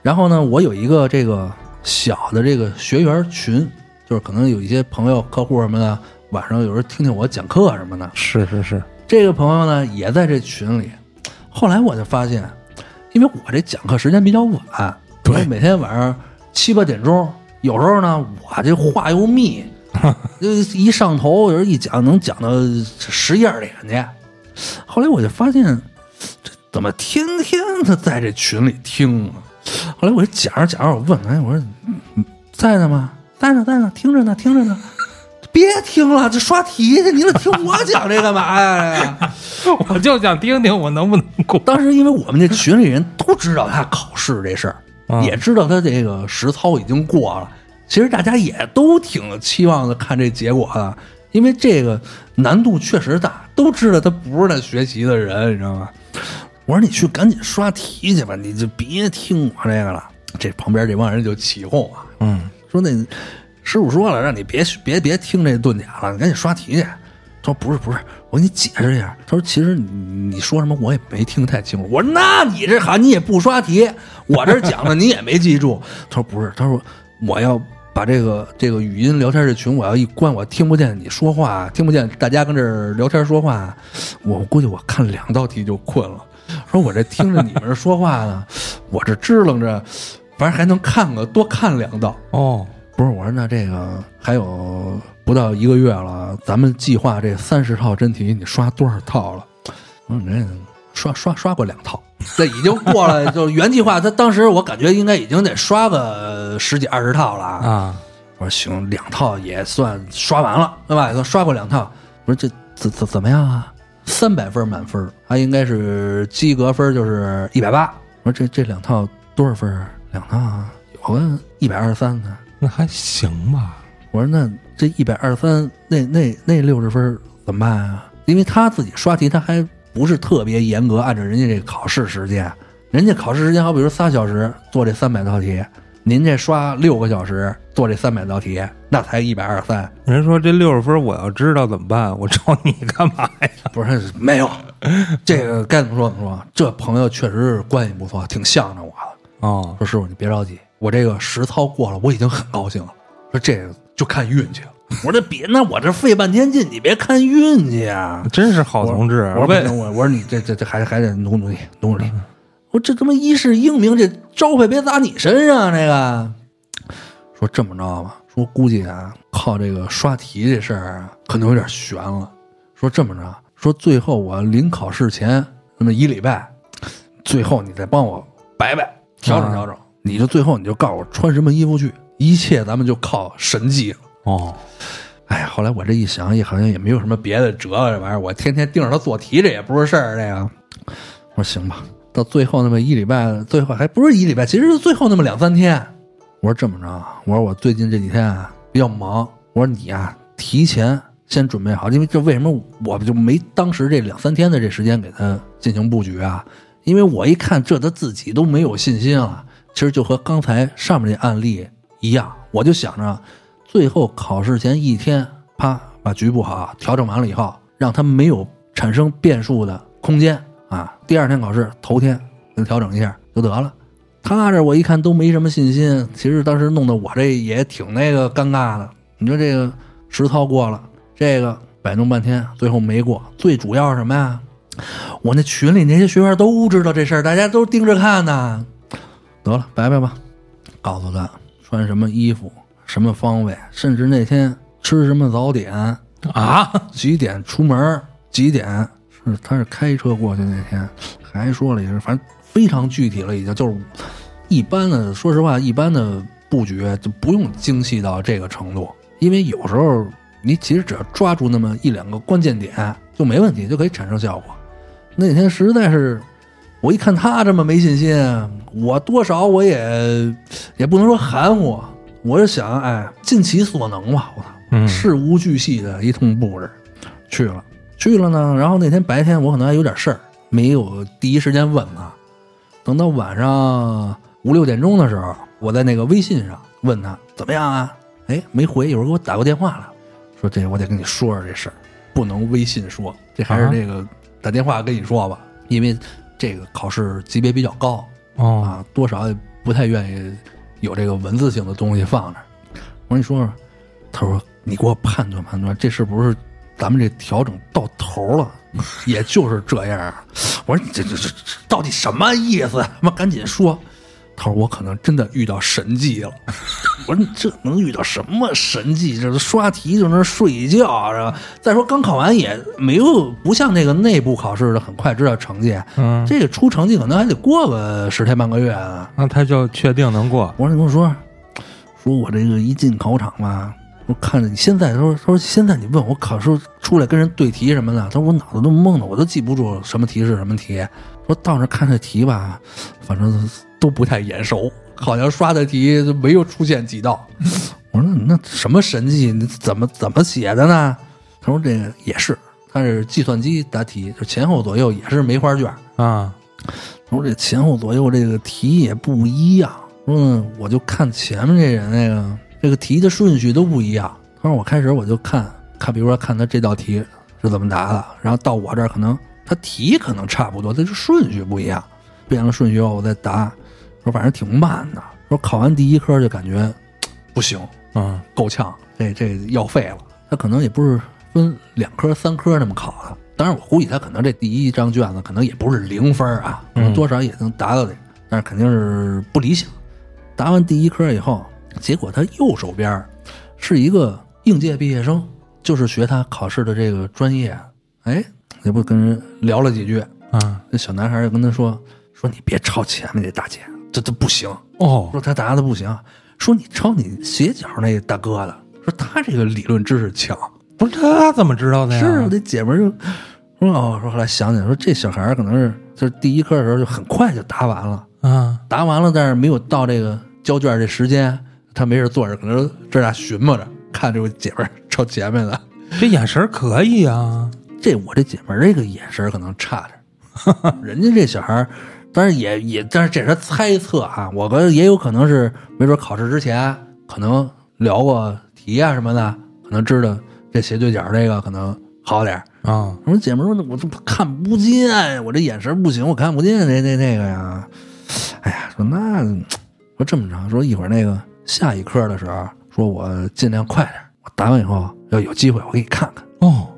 然后呢，我有一个这个小的这个学员群，就是可能有一些朋友、客户什么的，晚上有时候听听我讲课什么的。是是是，这个朋友呢也在这群里。后来我就发现，因为我这讲课时间比较晚，对我每天晚上七八点钟，有时候呢我这话又密，就一上头，有时候一讲能讲到十一二点去。后来我就发现，这怎么天天他在这群里听啊？后来我就讲着讲着，我问哎，我说嗯在呢吗？在呢，在呢，听着呢，听着呢。别听了，这刷题去，你老听我讲这干嘛呀？我就想听听我能不能过。当时因为我们这群里人都知道他考试这事儿，啊也知道他这个实操已经过了。其实大家也都挺期望的看这结果的，因为这个难度确实大，都知道他不是那学习的人，你知道吗？我说你去赶紧刷题去吧，你就别听我这个了。这旁边这帮人就起哄啊，嗯，说那师傅说了，让你别别别听这遁甲了，你赶紧刷题去。他说不是不是，我给你解释一下。他说其实你你说什么我也没听太清楚。我说那你这好，你也不刷题，我这讲的你也没记住。他说不是，他说我要把这个这个语音聊天这群我要一关，我听不见你说话，听不见大家跟这儿聊天说话，我估计我看两道题就困了。说我这听着你们说话呢，我这支棱着，反正还能看个多看两道。哦，不是，我说那这个还有不到一个月了，咱们计划这三十套真题，你刷多少套了？我说你这刷刷刷过两套，这已经过了，就原计划。他当时我感觉应该已经得刷个十几二十套了啊。啊，我说行，两套也算刷完了，对吧？也算刷过两套。我说这怎怎怎么样啊？三百分满分，他应该是及格分就是一百八。我说这这两套多少分啊？两套啊有个一百二十三呢。那还行吧。我说那这一百二三，那那那六十分怎么办啊？因为他自己刷题，他还不是特别严格，按照人家这个考试时间，人家考试时间好比说仨小时做这三百道题，您这刷六个小时做这三百道题，那才一百二十三，人说这六十分我要知道怎么办？我找你干嘛呀？不是没有，这个该怎么说怎么说。这朋友确实是关系不错，挺向着我的。哦，说师傅你别着急，我这个实操过了，我已经很高兴了。说这个就看运气了。我说这别，那我这费半天劲，你别看运气啊。真是好同志。我说，我我说你这这这还还得努努力努努力。我说这他妈一世英名，这招牌别砸你身上。啊这个说这么着吧，说估计啊，靠这个刷题这事儿啊，可能有点悬了。说这么着，说最后我临考试前那么一礼拜，最后你再帮我摆摆调整调整，你就最后你就告诉我穿什么衣服去，一切咱们就靠神迹了。哦，哎呀，后来我这一想，也好像也没有什么别的辙了，这玩意儿我天天盯着他做题，这也不是事儿。这个，我说行吧，到最后那么一礼拜，最后还不是一礼拜，其实是最后那么两三天。我说这么着，我说我最近这几天啊比较忙，我说你呀、提前先准备好，因为这为什么我就没当时这两三天的这时间给他进行布局啊？因为我一看这他自己都没有信心了，其实就和刚才上面那案例一样，我就想着。最后考试前一天，啪把局部好调整完了以后，让他没有产生变数的空间啊。第二天考试头天给他调整一下就得了。他这我一看都没什么信心，其实当时弄得我这也挺那个尴尬的。你说这个实操过了，这个摆弄半天，最后没过。最主要是什么呀？我那群里那些学员都知道这事儿，大家都盯着看呢。得了，拜拜吧，告诉他穿什么衣服。什么方位，甚至那天吃什么早点啊？几点出门？几点是他是开车过去那天，还说了一声，反正非常具体了，已经就是一般的，说实话，一般的布局就不用精细到这个程度，因为有时候你其实只要抓住那么一两个关键点就没问题，就可以产生效果。那天实在是，我一看他这么没信心，我多少我也也不能说含糊，我就想，哎，尽其所能吧，我操，嗯事无巨细的一通布置，去了，去了呢。然后那天白天我可能还有点事儿，没有第一时间问他。等到晚上五六点钟的时候，我在那个微信上问他怎么样啊？哎，没回，一会儿给我打过电话了，说这我得跟你说说这事儿，不能微信说，这还是啊这个打电话跟你说吧，因为这个考试级别比较高哦，啊，多少也不太愿意有这个文字性的东西放着。我说你说说，他说你给我判断判断，这是不是咱们这调整到头了？也就是这样啊。我说你这这这这到底什么意思？他妈赶紧说。他说我可能真的遇到神迹了。我说你这能遇到什么神迹？这刷题就那睡觉是吧？再说刚考完也没有不像那个内部考试的很快知道成绩，嗯，这个出成绩可能还得过个十天半个月啊。那他就确定能过。我说你跟我说，说我这个一进考场吧，我看着你现在他说他说现在你问我考试出来跟人对题什么的，他说我脑子都懵了，我都记不住什么题是什么题。说到那看这题吧，反正都不太眼熟，好像刷的题就没有出现几道。我说那那什么神迹？你怎么怎么写的呢？他说这个也是，他是计算机答题，就前后左右也是梅花卷。啊，他说这前后左右这个题也不一样。说呢，我就看前面这人那个这个题的顺序都不一样。他说我开始我就看看，比如说看他这道题是怎么答的，然后到我这儿可能他题可能差不多，但是顺序不一样，变了顺序后我再答。说反正挺慢的。说考完第一科就感觉不行，嗯，够呛，这这要废了。他可能也不是分两科、三科那么考的。当然，我估计他可能这第一张卷子可能也不是零分啊，多少也能达到这个，但是肯定是不理想。答完第一科以后，结果他右手边是一个应届毕业生，就是学他考试的这个专业。哎，也不跟人聊了几句，啊，那小男孩就跟他说：“说你别抄前面这大姐，这这不行。”哦，说他答的不行，说你抄你斜角那大哥的，说他这个理论知识强。不是他怎么知道的呀？是啊这姐们儿就说哦，说后来想想说这小孩可能是就是第一科的时候就很快就答完了，啊，答完了，但是没有到这个交卷这时间，他没事坐着，可能这俩寻摸着看这个姐们儿抄前面的。这眼神可以啊。这我这姐们儿这个眼神可能差点，人家这小孩儿，当然也也，但是这是猜测啊，我觉得也有可能是，没准考试之前可能聊过题啊什么的，可能知道这斜对角这个可能好点儿。啊，我说姐们儿，我这看不见，我这眼神不行，我看不见这这那个呀。哎呀，说那说这么着，说一会儿那个下一科的时候，说我尽量快点儿，我答完以后要有机会我给你看看。哦，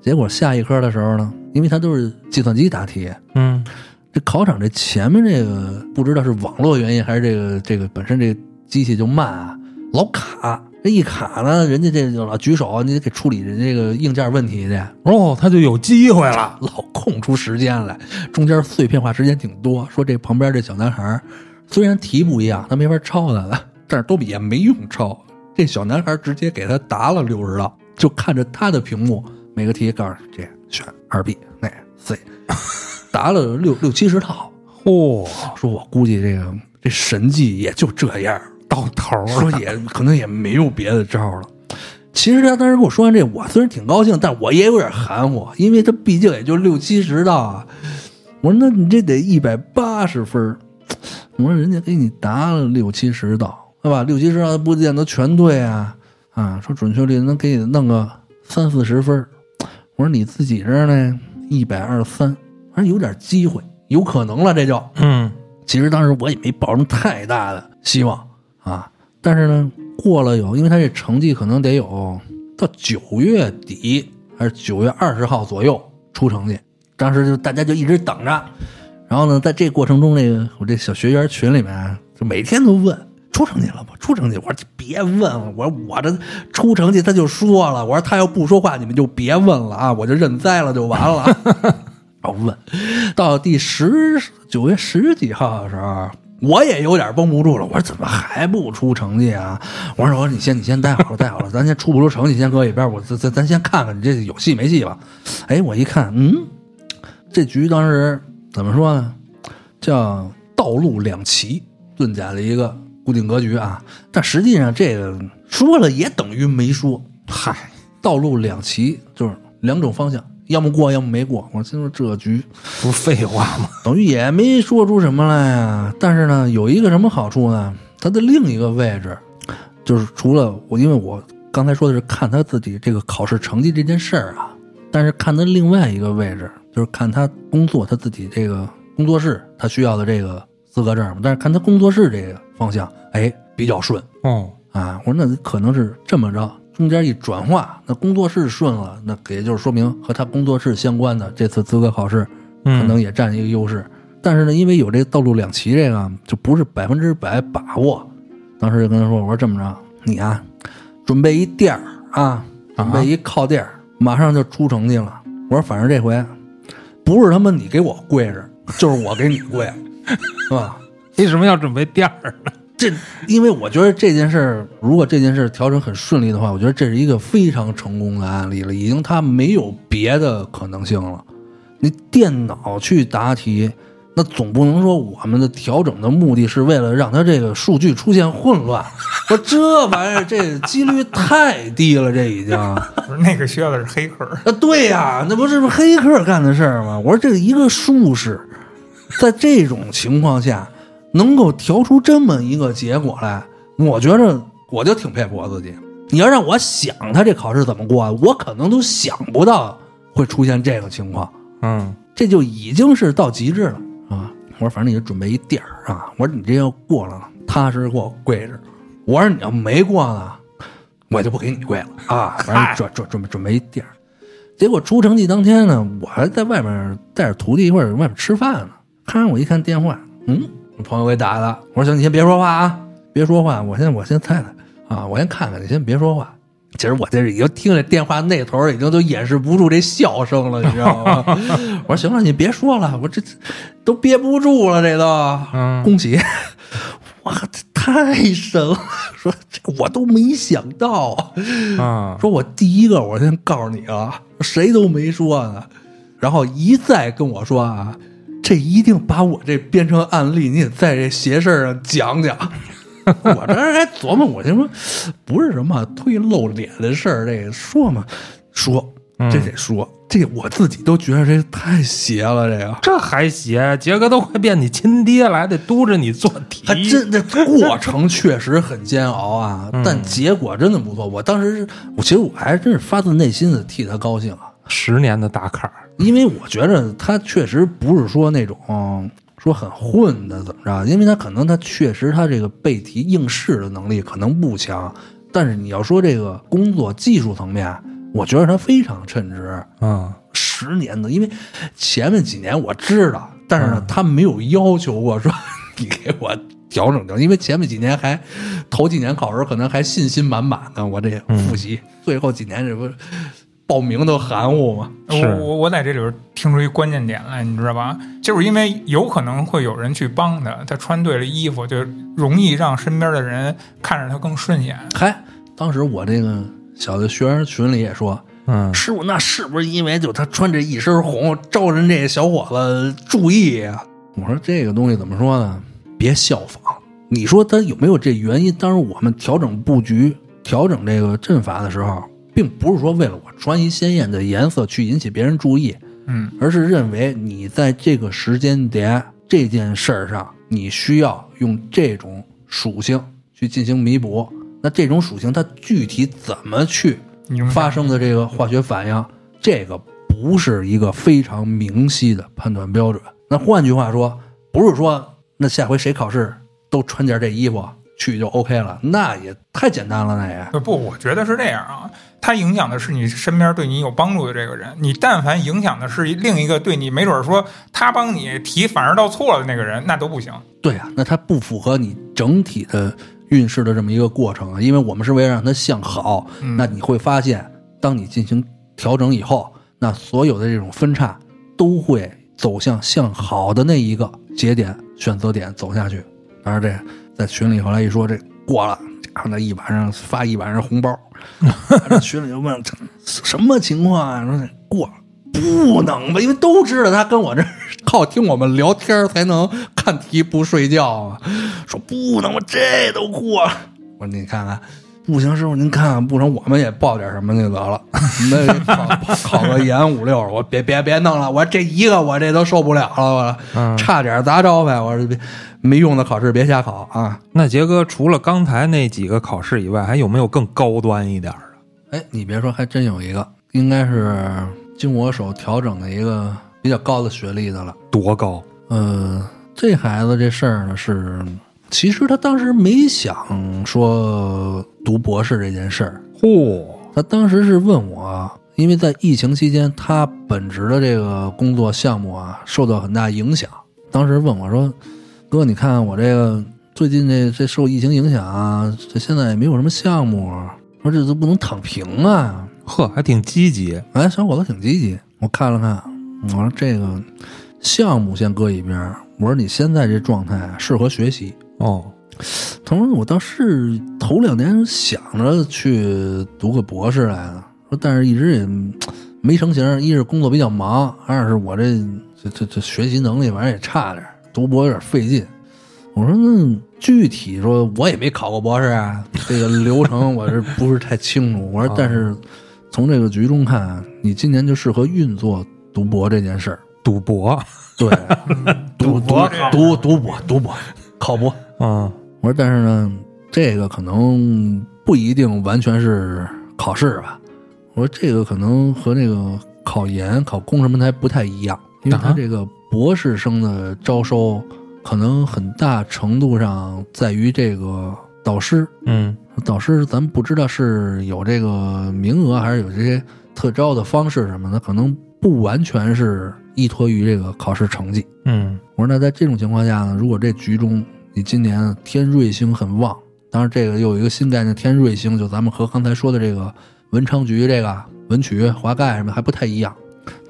结果下一科的时候呢，因为他都是计算机答题，嗯，这考场这前面这个不知道是网络原因还是这个这个本身这个机器就慢啊，老卡。这一卡呢，人家这就老举手，你得给处理人这个硬件问题去，哦，他就有机会了。老空出时间来，中间碎片化时间挺多。说这旁边这小男孩虽然题不一样，他没法抄他了，但是都也没用抄。这小男孩直接给他答了六十道，就看着他的屏幕，每个题告诉这选二 B 那 C，答了六六七十套。嚯、说我估计这个这神迹也就这样，到头了。说也可能也没有别的招了。其实他当时跟我说完这，我虽然挺高兴，但我也有点含糊，因为他毕竟也就六七十道啊。我说那你这得一百八十分儿我说人家给你答了六七十道，对吧？六七十道不见得全对啊啊！说准确率能给你弄个三四十分儿我说你自己这儿呢一百二十三，反正有点机会，有可能了，这就。嗯，其实当时我也没抱什么太大的希望啊，但是呢，过了有，因为他这成绩可能得有到九月底还是九月二十号左右出成绩，当时就大家就一直等着。然后呢，在这过程中，那个我这小学员群里面就每天都问出成绩了吗？出成绩？我说别问了，我说我这出成绩他就说了，我说他要不说话，你们就别问了啊，我就认栽了就完了。然后问到第十九月十几号的时候，我也有点绷不住了。我说怎么还不出成绩啊？我说我说你先你先待好了，待好了，咱先出不出成绩先搁一边，我咱咱咱先看看你这有戏没戏吧。哎，我一看，嗯，这局当时怎么说呢？叫道路两奇，遁甲的一个固定格局啊。但实际上这个说了也等于没说。嗨，道路两奇就是两种方向，要么过，要么没过。我心说这局不是废话吗？等于也没说出什么来呀。但是呢，有一个什么好处呢？它的另一个位置，就是除了我，因为我刚才说的是看他自己这个考试成绩这件事儿啊，但是看他另外一个位置，就是看他工作他自己这个工作室他需要的这个资格证嘛。但是看他工作室这个方向，哎，比较顺哦，啊。我说那可能是这么着。中间一转化，那工作室顺了，那也就是说明和他工作室相关的这次资格考试可能也占一个优势。但是呢，因为有这道路两奇，这个就不是百分之百把握。当时就跟他说：“我说这么着，你啊，准备一垫儿啊，准备一靠垫儿，马上就出成绩了。”我说：“反正这回不是他妈你给我跪着，就是我给你跪，是吧？为什么要准备垫儿呢？”这，因为我觉得这件事儿，如果这件事调整很顺利的话，我觉得这是一个非常成功的案例了，已经它没有别的可能性了。你电脑去答题，那总不能说我们的调整的目的是为了让它这个数据出现混乱。我这玩意儿，这几率太低了，这已经。不是那个需要的是黑客啊？对呀，那不是黑客干的事儿吗？我说这一个术士，在这种情况下。能够调出这么一个结果来，我觉着我就挺佩服我自己。你要让我想他这考试怎么过，我可能都想不到会出现这个情况。嗯，这就已经是到极致了啊！我说反正你就准备一垫儿啊，我说你这要过了，踏实给我跪着。我说你要没过呢，我就不给你跪了啊！反正准准准备准备一垫儿。结果出成绩当天呢，我还在外面带着徒弟一块儿外面吃饭呢。看我一看电话，嗯。朋友给打的，我说行，你先别说话啊，别说话，我先我先猜猜啊，我先看看，你先别说话。其实我这已经听这电话那头已经都掩饰不住这笑声了，你知道吗？我说行了，你别说了，我这都憋不住了，这都，恭喜！哇，这太神了！说这我都没想到啊，说我第一个，我先告诉你啊，谁都没说呢，然后一再跟我说啊。这一定把我这编成案例，你得在这邪事上讲讲。我这还琢磨，我就说不是什么忒露脸的事儿，这个说嘛说，这得说，这我自己都觉得这太邪了。这个这还邪？杰哥都快变你亲爹了，还得督着你做题。还真这过程确实很煎熬啊，但结果真的不错。我当时，我其实我还真是发自内心的替他高兴啊。十年的大坎儿。因为我觉着他确实不是说那种说很混的怎么着，因为他可能他确实他这个背题应试的能力可能不强，但是你要说这个工作技术层面，我觉得他非常称职。嗯，十年的，因为前面几年我知道，但是呢，他没有要求过说你给我调整调，因为前面几年还头几年考试可能还信心满满的，我这复习，最后几年这不。报名都含糊嘛？我我我在这里边听出一关键点来，你知道吧？就是因为有可能会有人去帮他，他穿对了衣服，就容易让身边的人看着他更顺眼。嗨，当时我这个小的学生群里也说，嗯，师傅，那是不是因为就他穿这一身红，招人这小伙子注意啊？我说这个东西怎么说呢？别效仿。你说他有没有这原因？当时我们调整布局、调整这个阵法的时候。并不是说为了我穿一鲜艳的颜色去引起别人注意，嗯，而是认为你在这个时间点这件事儿上，你需要用这种属性去进行弥补。那这种属性它具体怎么去发生的这个化学反应，这个不是一个非常明晰的判断标准。那换句话说，不是说那下回谁考试都穿件这衣服。去就 OK 了，那也太简单了，那也不，我觉得是这样啊。它影响的是你身边对你有帮助的这个人，你但凡影响的是另一个对你没准说他帮你提反而倒错了的那个人，那都不行。对啊，那他不符合你整体的运势的这么一个过程啊。因为我们是为了让他向好，那你会发现，当你进行调整以后，那所有的这种分叉都会走向向好的那一个节点选择点走下去。当然这在群里后来一说这过了，然后那一晚上发一晚上红包，这群里就问这什么情况啊？说过了。不能吧，因为都知道他跟我这靠听我们聊天才能看题不睡觉啊。说不能吧，这都过了。我说你看看，不行，师傅您看看，不成，我们也报点什么就得了。那考考个研五六，我别别别弄了，我这一个我这都受不了了，我差点砸招牌。我说别没用的考试别瞎考啊。那杰哥除了刚才那几个考试以外，还有没有更高端一点的？哎，你别说，还真有一个，应该是。经我手调整的一个比较高的学历的了，多高？呃，这孩子这事儿呢是，其实他当时没想说读博士这件事儿。嚯！他当时是问我，因为在疫情期间，他本职的这个工作项目啊受到很大影响。当时问我说：“哥，你看我这个最近这这受疫情影响啊，这现在也没有什么项目，说这都不能躺平啊。”呵，还挺积极，哎，小伙子挺积极。我看了看，我说这个项目先搁一边。我说你现在这状态适合学习哦。他说我倒是头两年想着去读个博士来的，说但是一直也没成型。一是工作比较忙，二是我这这这这学习能力反正也差点，读博有点费劲。我说那具体说，我也没考过博士啊，这个流程 我是不是太清楚？我说但是。从这个局中看，你今年就适合运作读博这件事儿。赌博，对，赌博，赌赌博，赌博，考博。啊，我说，但是呢，这个可能不一定完全是考试吧。我说，这个可能和那个考研、考公什么的还不太一样，因为他这个博士生的招收，可能很大程度上在于这个导师。嗯。导师，咱们不知道是有这个名额，还是有这些特招的方式什么的，可能不完全是依托于这个考试成绩。嗯，我说那在这种情况下呢，如果这局中你今年天瑞星很旺，当然这个又有一个新概念，天瑞星就咱们和刚才说的这个文昌局这个文曲华盖什么还不太一样，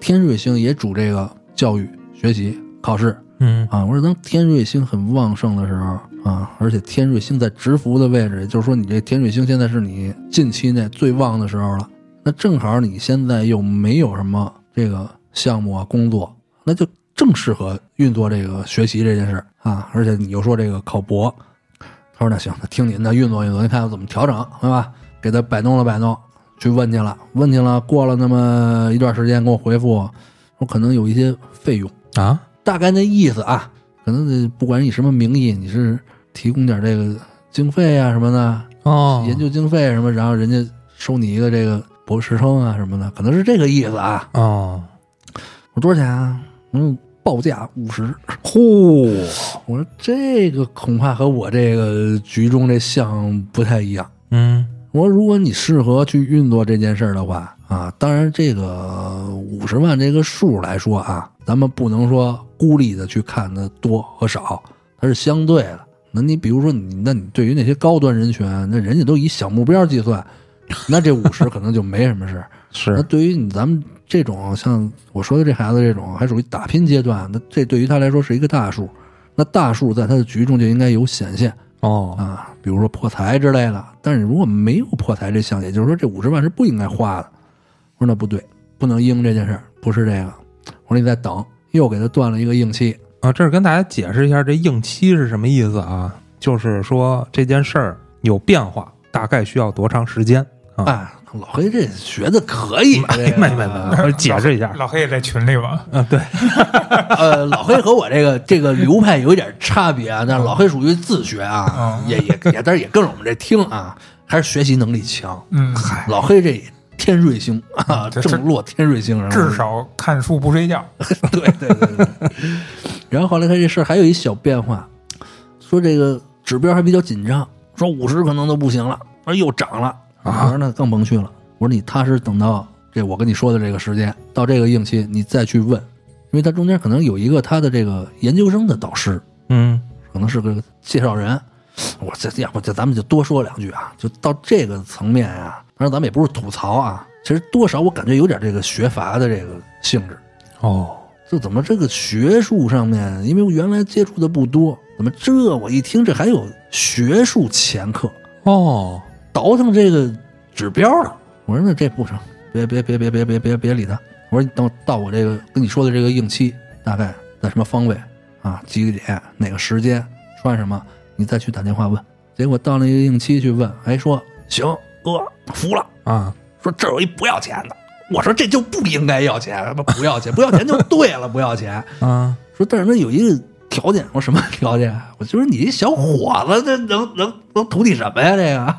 天瑞星也主这个教育、学习、考试。嗯啊，我说当天瑞星很旺盛的时候。啊，而且天瑞星在直福的位置，也就是说，你这天瑞星现在是你近期内最旺的时候了。那正好你现在又没有什么这个项目啊工作，那就正适合运作这个学习这件事啊。而且你又说这个考博，他说那行，那听您的运作运作，您看怎么调整，对吧？给他摆弄了摆弄，去问去了，问去了。过了那么一段时间，给我回复，说可能有一些费用啊，大概那意思啊。可能不管以什么名义，你是提供点这个经费啊什么的哦，研究经费什么，然后人家收你一个这个博士生啊什么的，可能是这个意思啊。哦，我多少钱啊？嗯，报价五十。呼！我说这个恐怕和我这个局中这项不太一样。嗯，我说如果你适合去运作这件事儿的话啊，当然这个五十万这个数来说啊，咱们不能说。孤立的去看它多和少，它是相对的。那你比如说你，那你对于那些高端人群，那人家都以小目标计算，那这五十 可能就没什么事。是。那对于你咱们这种像我说的这孩子这种，还属于打拼阶段，那这对于他来说是一个大数。那大数在他的局中就应该有显现哦啊，比如说破财之类的。但是如果没有破财这项，也就是说这五十万是不应该花的。我说那不对，不能应这件事不是这个。我说你再等。又给他断了一个硬期啊！这是跟大家解释一下，这硬期是什么意思啊？就是说这件事儿有变化，大概需要多长时间啊？哎，老黑这学的可以，没没没，解释一下。老黑也在群里吧？嗯，对。呃，老黑和我这个这个流派有一点差别啊，但是老黑属于自学啊，也也也，但是也跟着我们这听啊，还是学习能力强。嗯，嗨，老黑这。天瑞星啊，正落天瑞星，至少看书不睡觉。对对对对。然后后来他这事儿还有一小变化，说这个指标还比较紧张，说五十可能都不行了，说又涨了。我说那更甭去了。我说你踏实等到这我跟你说的这个时间，到这个应期你再去问，因为他中间可能有一个他的这个研究生的导师，嗯，可能是个介绍人。我这要不就咱们就多说两句啊，就到这个层面啊。反正，咱们也不是吐槽啊，其实多少我感觉有点这个学阀的这个性质。哦，这怎么这个学术上面，因为我原来接触的不多，怎么这？我一听这还有学术前科，哦，倒腾这个指标了。我说那这不成，别别别别别别别别理他。我说你等到我这个跟你说的这个应期，大概在什么方位啊？几个点？哪个时间？穿什么？你再去打电话问。结果到那个应期去问，哎说行，哥服了。啊，说这儿有一不要钱的。我说这就不应该要钱，他妈不要钱，不要钱就对了，不要钱。啊，说但是那有一个条件，我说什么条件？我就说你一小伙子，这能能能图你什么呀？这个，我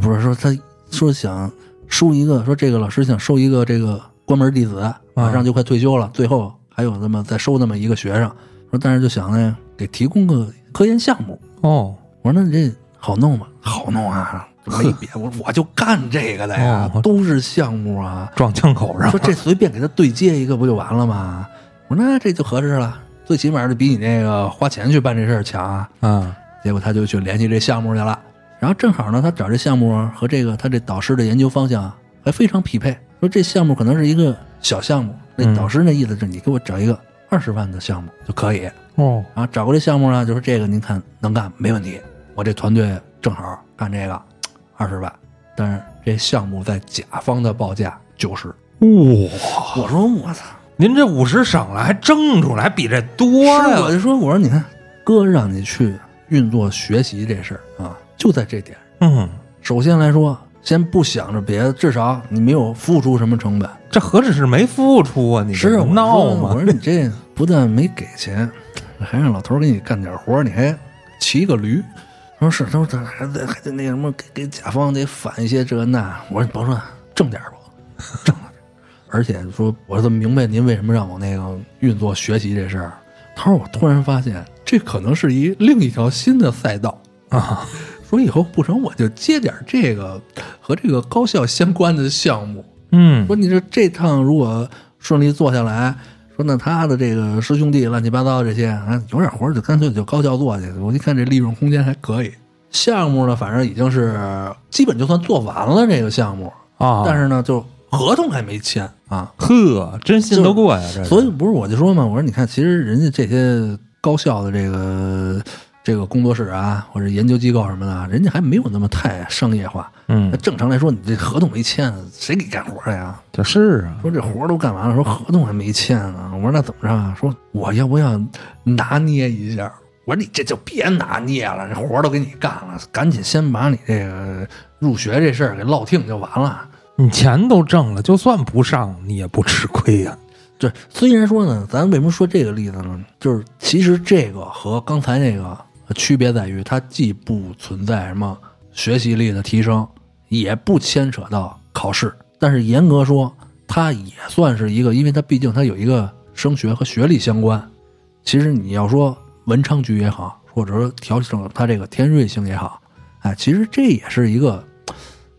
不是说他说想收一个，说这个老师想收一个这个关门弟子，马上就快退休了，最后还有那么再收那么一个学生，说但是就想呢给提供个科研项目。哦，我说那你这好弄吗？好弄啊，没别我我就干这个的呀，哦都是项目啊。撞枪口上说这随便给他对接一个不就完了吗？我说那这就合适了，最起码的比你那个花钱去办这事儿强啊。嗯，结果他就去联系这项目去了，然后正好呢，他找这项目和这个他这导师的研究方向还非常匹配。说这项目可能是一个小项目，那嗯导师那意思是你给我找一个二十万的项目就可以。哦，然后找过这项目呢，就是这个您看能干没问题，我这团队正好干这个，二十万。但是这项目在甲方的报价九十，哇，我说我操。您这五十省了，还挣出来，还比这多是，呀？我就说，我说你看，哥让你去运作学习这事儿啊，就在这点。嗯，首先来说，先不想着别的，至少你没有付出什么成本。这何止是没付出啊？你是闹吗我？说你这不但没给钱，还让老头儿给你干点活，你还骑个驴。说是，他说他还得还得那什么，给给甲方得返一些这那。我说你甭说，挣点儿吧，挣了点。而且说，我怎么明白您为什么让我那个运作学习这事儿？他说我突然发现，这可能是一另一条新的赛道。啊，说以后不成，我就接点儿这个和这个高校相关的项目。嗯，说你这这趟如果顺利做下来，说那他的这个师兄弟乱七八糟这些啊，有点活儿就干脆就高校做去。我一看这利润空间还可以。项目呢，反正已经是基本就算做完了这个项目，啊，但是呢，就合同还没签啊。呵，真信得过呀？这所以不是我就说嘛，我说你看，其实人家这些高校的这个这个工作室啊，或者研究机构什么的，人家还没有那么太商业化。嗯那，正常来说，你这合同没签，谁给干活呀？就是啊，说这活都干完了，说合同还没签呢。我说那怎么着啊？说我要不要拿捏一下？我说你这就别拿捏了，这活都给你干了，赶紧先把你这个入学这事儿给落听就完了。你钱都挣了，就算不上，你也不吃亏呀。对，虽然说呢，咱为什么说这个例子呢？就是其实这个和刚才那个区别在于，它既不存在什么学习力的提升，也不牵扯到考试，但是严格说，它也算是一个，因为它毕竟它有一个升学和学历相关。其实你要说文昌局也好，或者说调整它这个天瑞星也好，哎，其实这也是一个，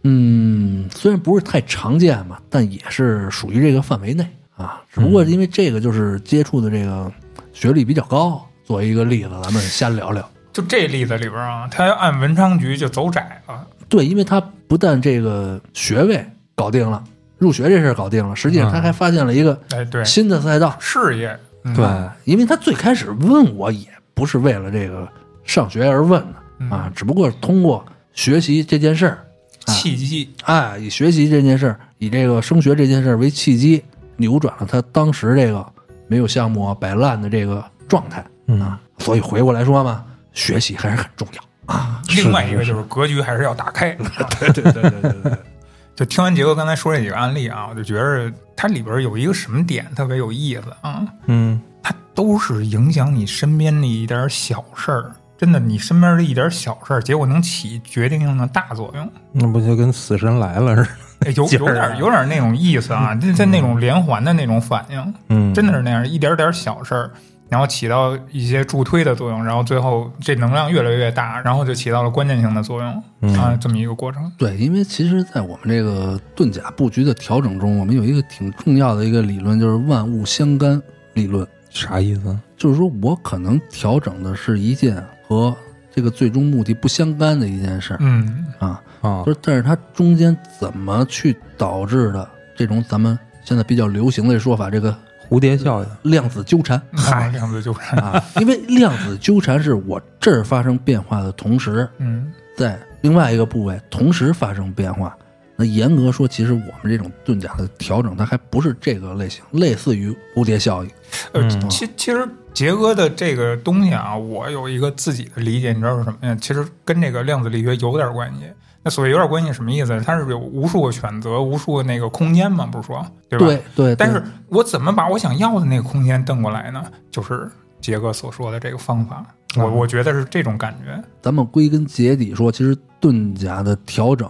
嗯，虽然不是太常见吧，但也是属于这个范围内啊。只不过因为这个就是接触的这个学历比较高，作为一个例子，咱们先聊聊。就这例子里边啊，他要按文昌局就走窄了。对，因为他不但这个学位搞定了，入学这事儿搞定了，实际上他还发现了一个哎，对，新的赛道。事业，嗯对啊，因为他最开始问我也不是为了这个上学而问的啊，只不过通过学习这件事儿，契机，哎，以学习这件事儿，以这个升学这件事儿为契机，扭转了他当时这个没有项目啊摆烂的这个状态嗯啊。所以回过来说嘛，学习还是很重要啊。另外一个就是格局还是要打开。啊对对对对对对，就听完杰哥刚才说这几个案例啊，我就觉着它里边有一个什么点特别有意思啊，嗯，它都是影响你身边的一点小事儿。真的，你身边的一点小事儿，结果能起决定性的大作用。那不就跟死神来了似的？哎有有点有点那种意思啊，这在那种连环的那种反应，嗯，真的是那样，一点点小事儿，然后起到一些助推的作用，然后最后这能量越来越大，然后就起到了关键性的作用嗯啊，这么一个过程。对，因为其实，在我们这个遁甲布局的调整中，我们有一个挺重要的一个理论，就是万物相干理论。啥意思？就是说我可能调整的是一件和这个最终目的不相干的一件事儿嗯，啊，啊就是但是它中间怎么去导致的这种咱们现在比较流行的说法，这个蝴蝶效应，量子纠缠。嗨，量子纠缠，啊，因为量子纠缠是我这儿发生变化的同时，嗯在另外一个部位同时发生变化。那严格说，其实我们这种遁甲的调整，它还不是这个类型，类似于蝴蝶效应。呃，嗯其其实杰哥的这个东西啊，我有一个自己的理解，你知道是什么呀？其实跟这个量子力学有点关系。那所谓有点关系，什么意思？它是有无数个选择，无数个那个空间嘛，不是说对吧？对对，但是我怎么把我想要的那个空间瞪过来呢？就是杰哥所说的这个方法，我嗯我觉得是这种感觉。咱们归根结底说，其实遁甲的调整，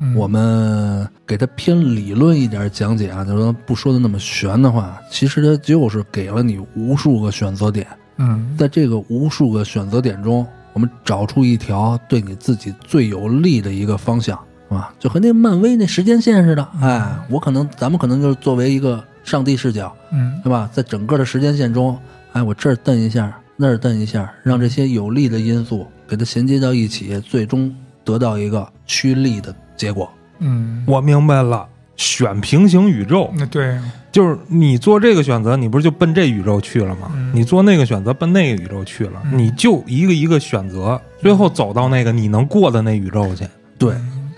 嗯我们给它偏理论一点讲解啊，就是说不说的那么玄的话，其实它就是给了你无数个选择点，嗯在这个无数个选择点中，我们找出一条对你自己最有利的一个方向，是吧？就和那漫威那时间线似的，哎，我可能咱们可能就是作为一个上帝视角，嗯对吧？在整个的时间线中，哎，我这儿蹬一下，那儿蹬一下，让这些有利的因素给它衔接到一起，最终得到一个趋利的结果。嗯，我明白了，选平行宇宙那对，就是你做这个选择，你不是就奔这宇宙去了吗？嗯你做那个选择奔那个宇宙去了，嗯你就一个一个选择，最后走到那个你能过的那宇宙去。对，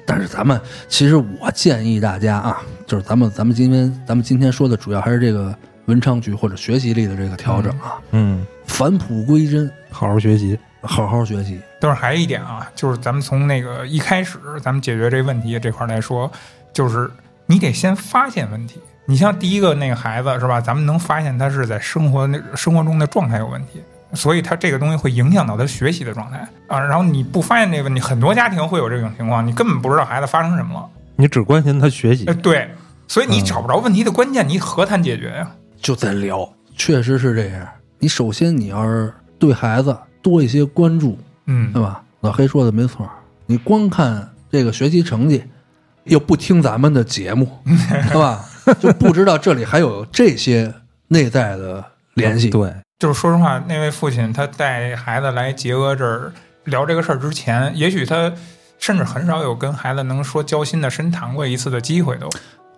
但是咱们其实我建议大家啊，就是咱们咱们今天咱们今天说的主要还是这个文昌局或者学习力的这个调整啊，嗯，返璞归真，好好学习。好好学习。但是还有一点啊，就是咱们从那个一开始咱们解决这个问题这块儿来说，就是你得先发现问题。你像第一个那个孩子是吧？咱们能发现他是在生活那生活中的状态有问题，所以他这个东西会影响到他学习的状态啊。然后你不发现这个问题，很多家庭会有这种情况，你根本不知道孩子发生什么了。你只关心他学习呃，，对，所以你找不着问题的关键，你何谈解决呀？就在聊，确实是这样。你首先你要是对孩子多一些关注，嗯对吧？老黑说的没错，你光看这个学习成绩，又不听咱们的节目，对吧？就不知道这里还有这些内在的联系。对，就是说实话，那位父亲他带孩子来杰哥这儿聊这个事儿之前，也许他甚至很少有跟孩子能说交心的深谈过一次的机会都。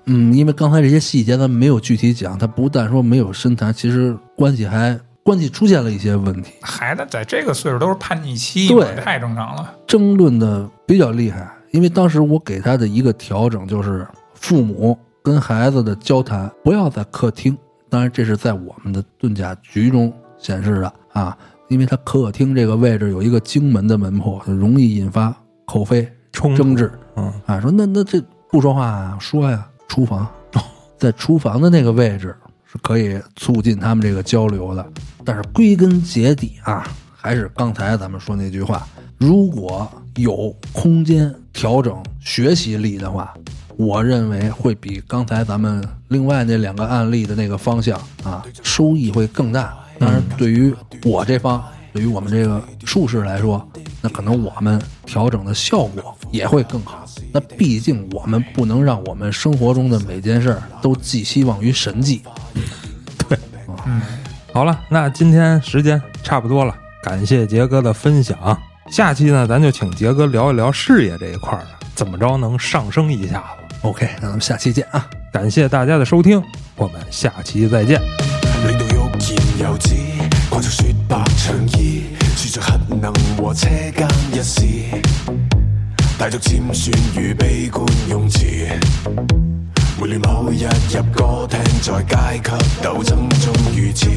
嗯，因为刚才这些细节咱没有具体讲，他不但说没有深谈，其实关系还关系出现了一些问题，孩子在这个岁数都是叛逆期，对太正常了。争论的比较厉害。因为当时我给他的一个调整就是，父母跟孩子的交谈不要在客厅，当然这是在我们的遁甲局中显示的啊，因为他客厅这个位置有一个荆门的门破，就容易引发口非冲突争执。嗯，啊，说那那这不说话啊，说呀，厨房，在厨房的那个位置是可以促进他们这个交流的。但是归根结底啊，还是刚才咱们说那句话，如果有空间调整学习力的话，我认为会比刚才咱们另外那两个案例的那个方向啊，收益会更大。当然，对于我这方，对于我们这个术士来说，那可能我们调整的效果也会更好。那毕竟我们不能让我们生活中的每件事儿都寄希望于神迹。对嗯，好了，那今天时间差不多了，感谢杰哥的分享。下期呢，咱就请杰哥聊一聊事业这一块儿，怎么着能上升一下子。OK，那咱们下期见啊！感谢大家的收听，我们下期再见。令到欲言又止，掛着雪白長衣，住着核能和車間一事，帶着尖酸與悲觀用詞。沒料某日入歌廳，在階級鬥爭中遇刺。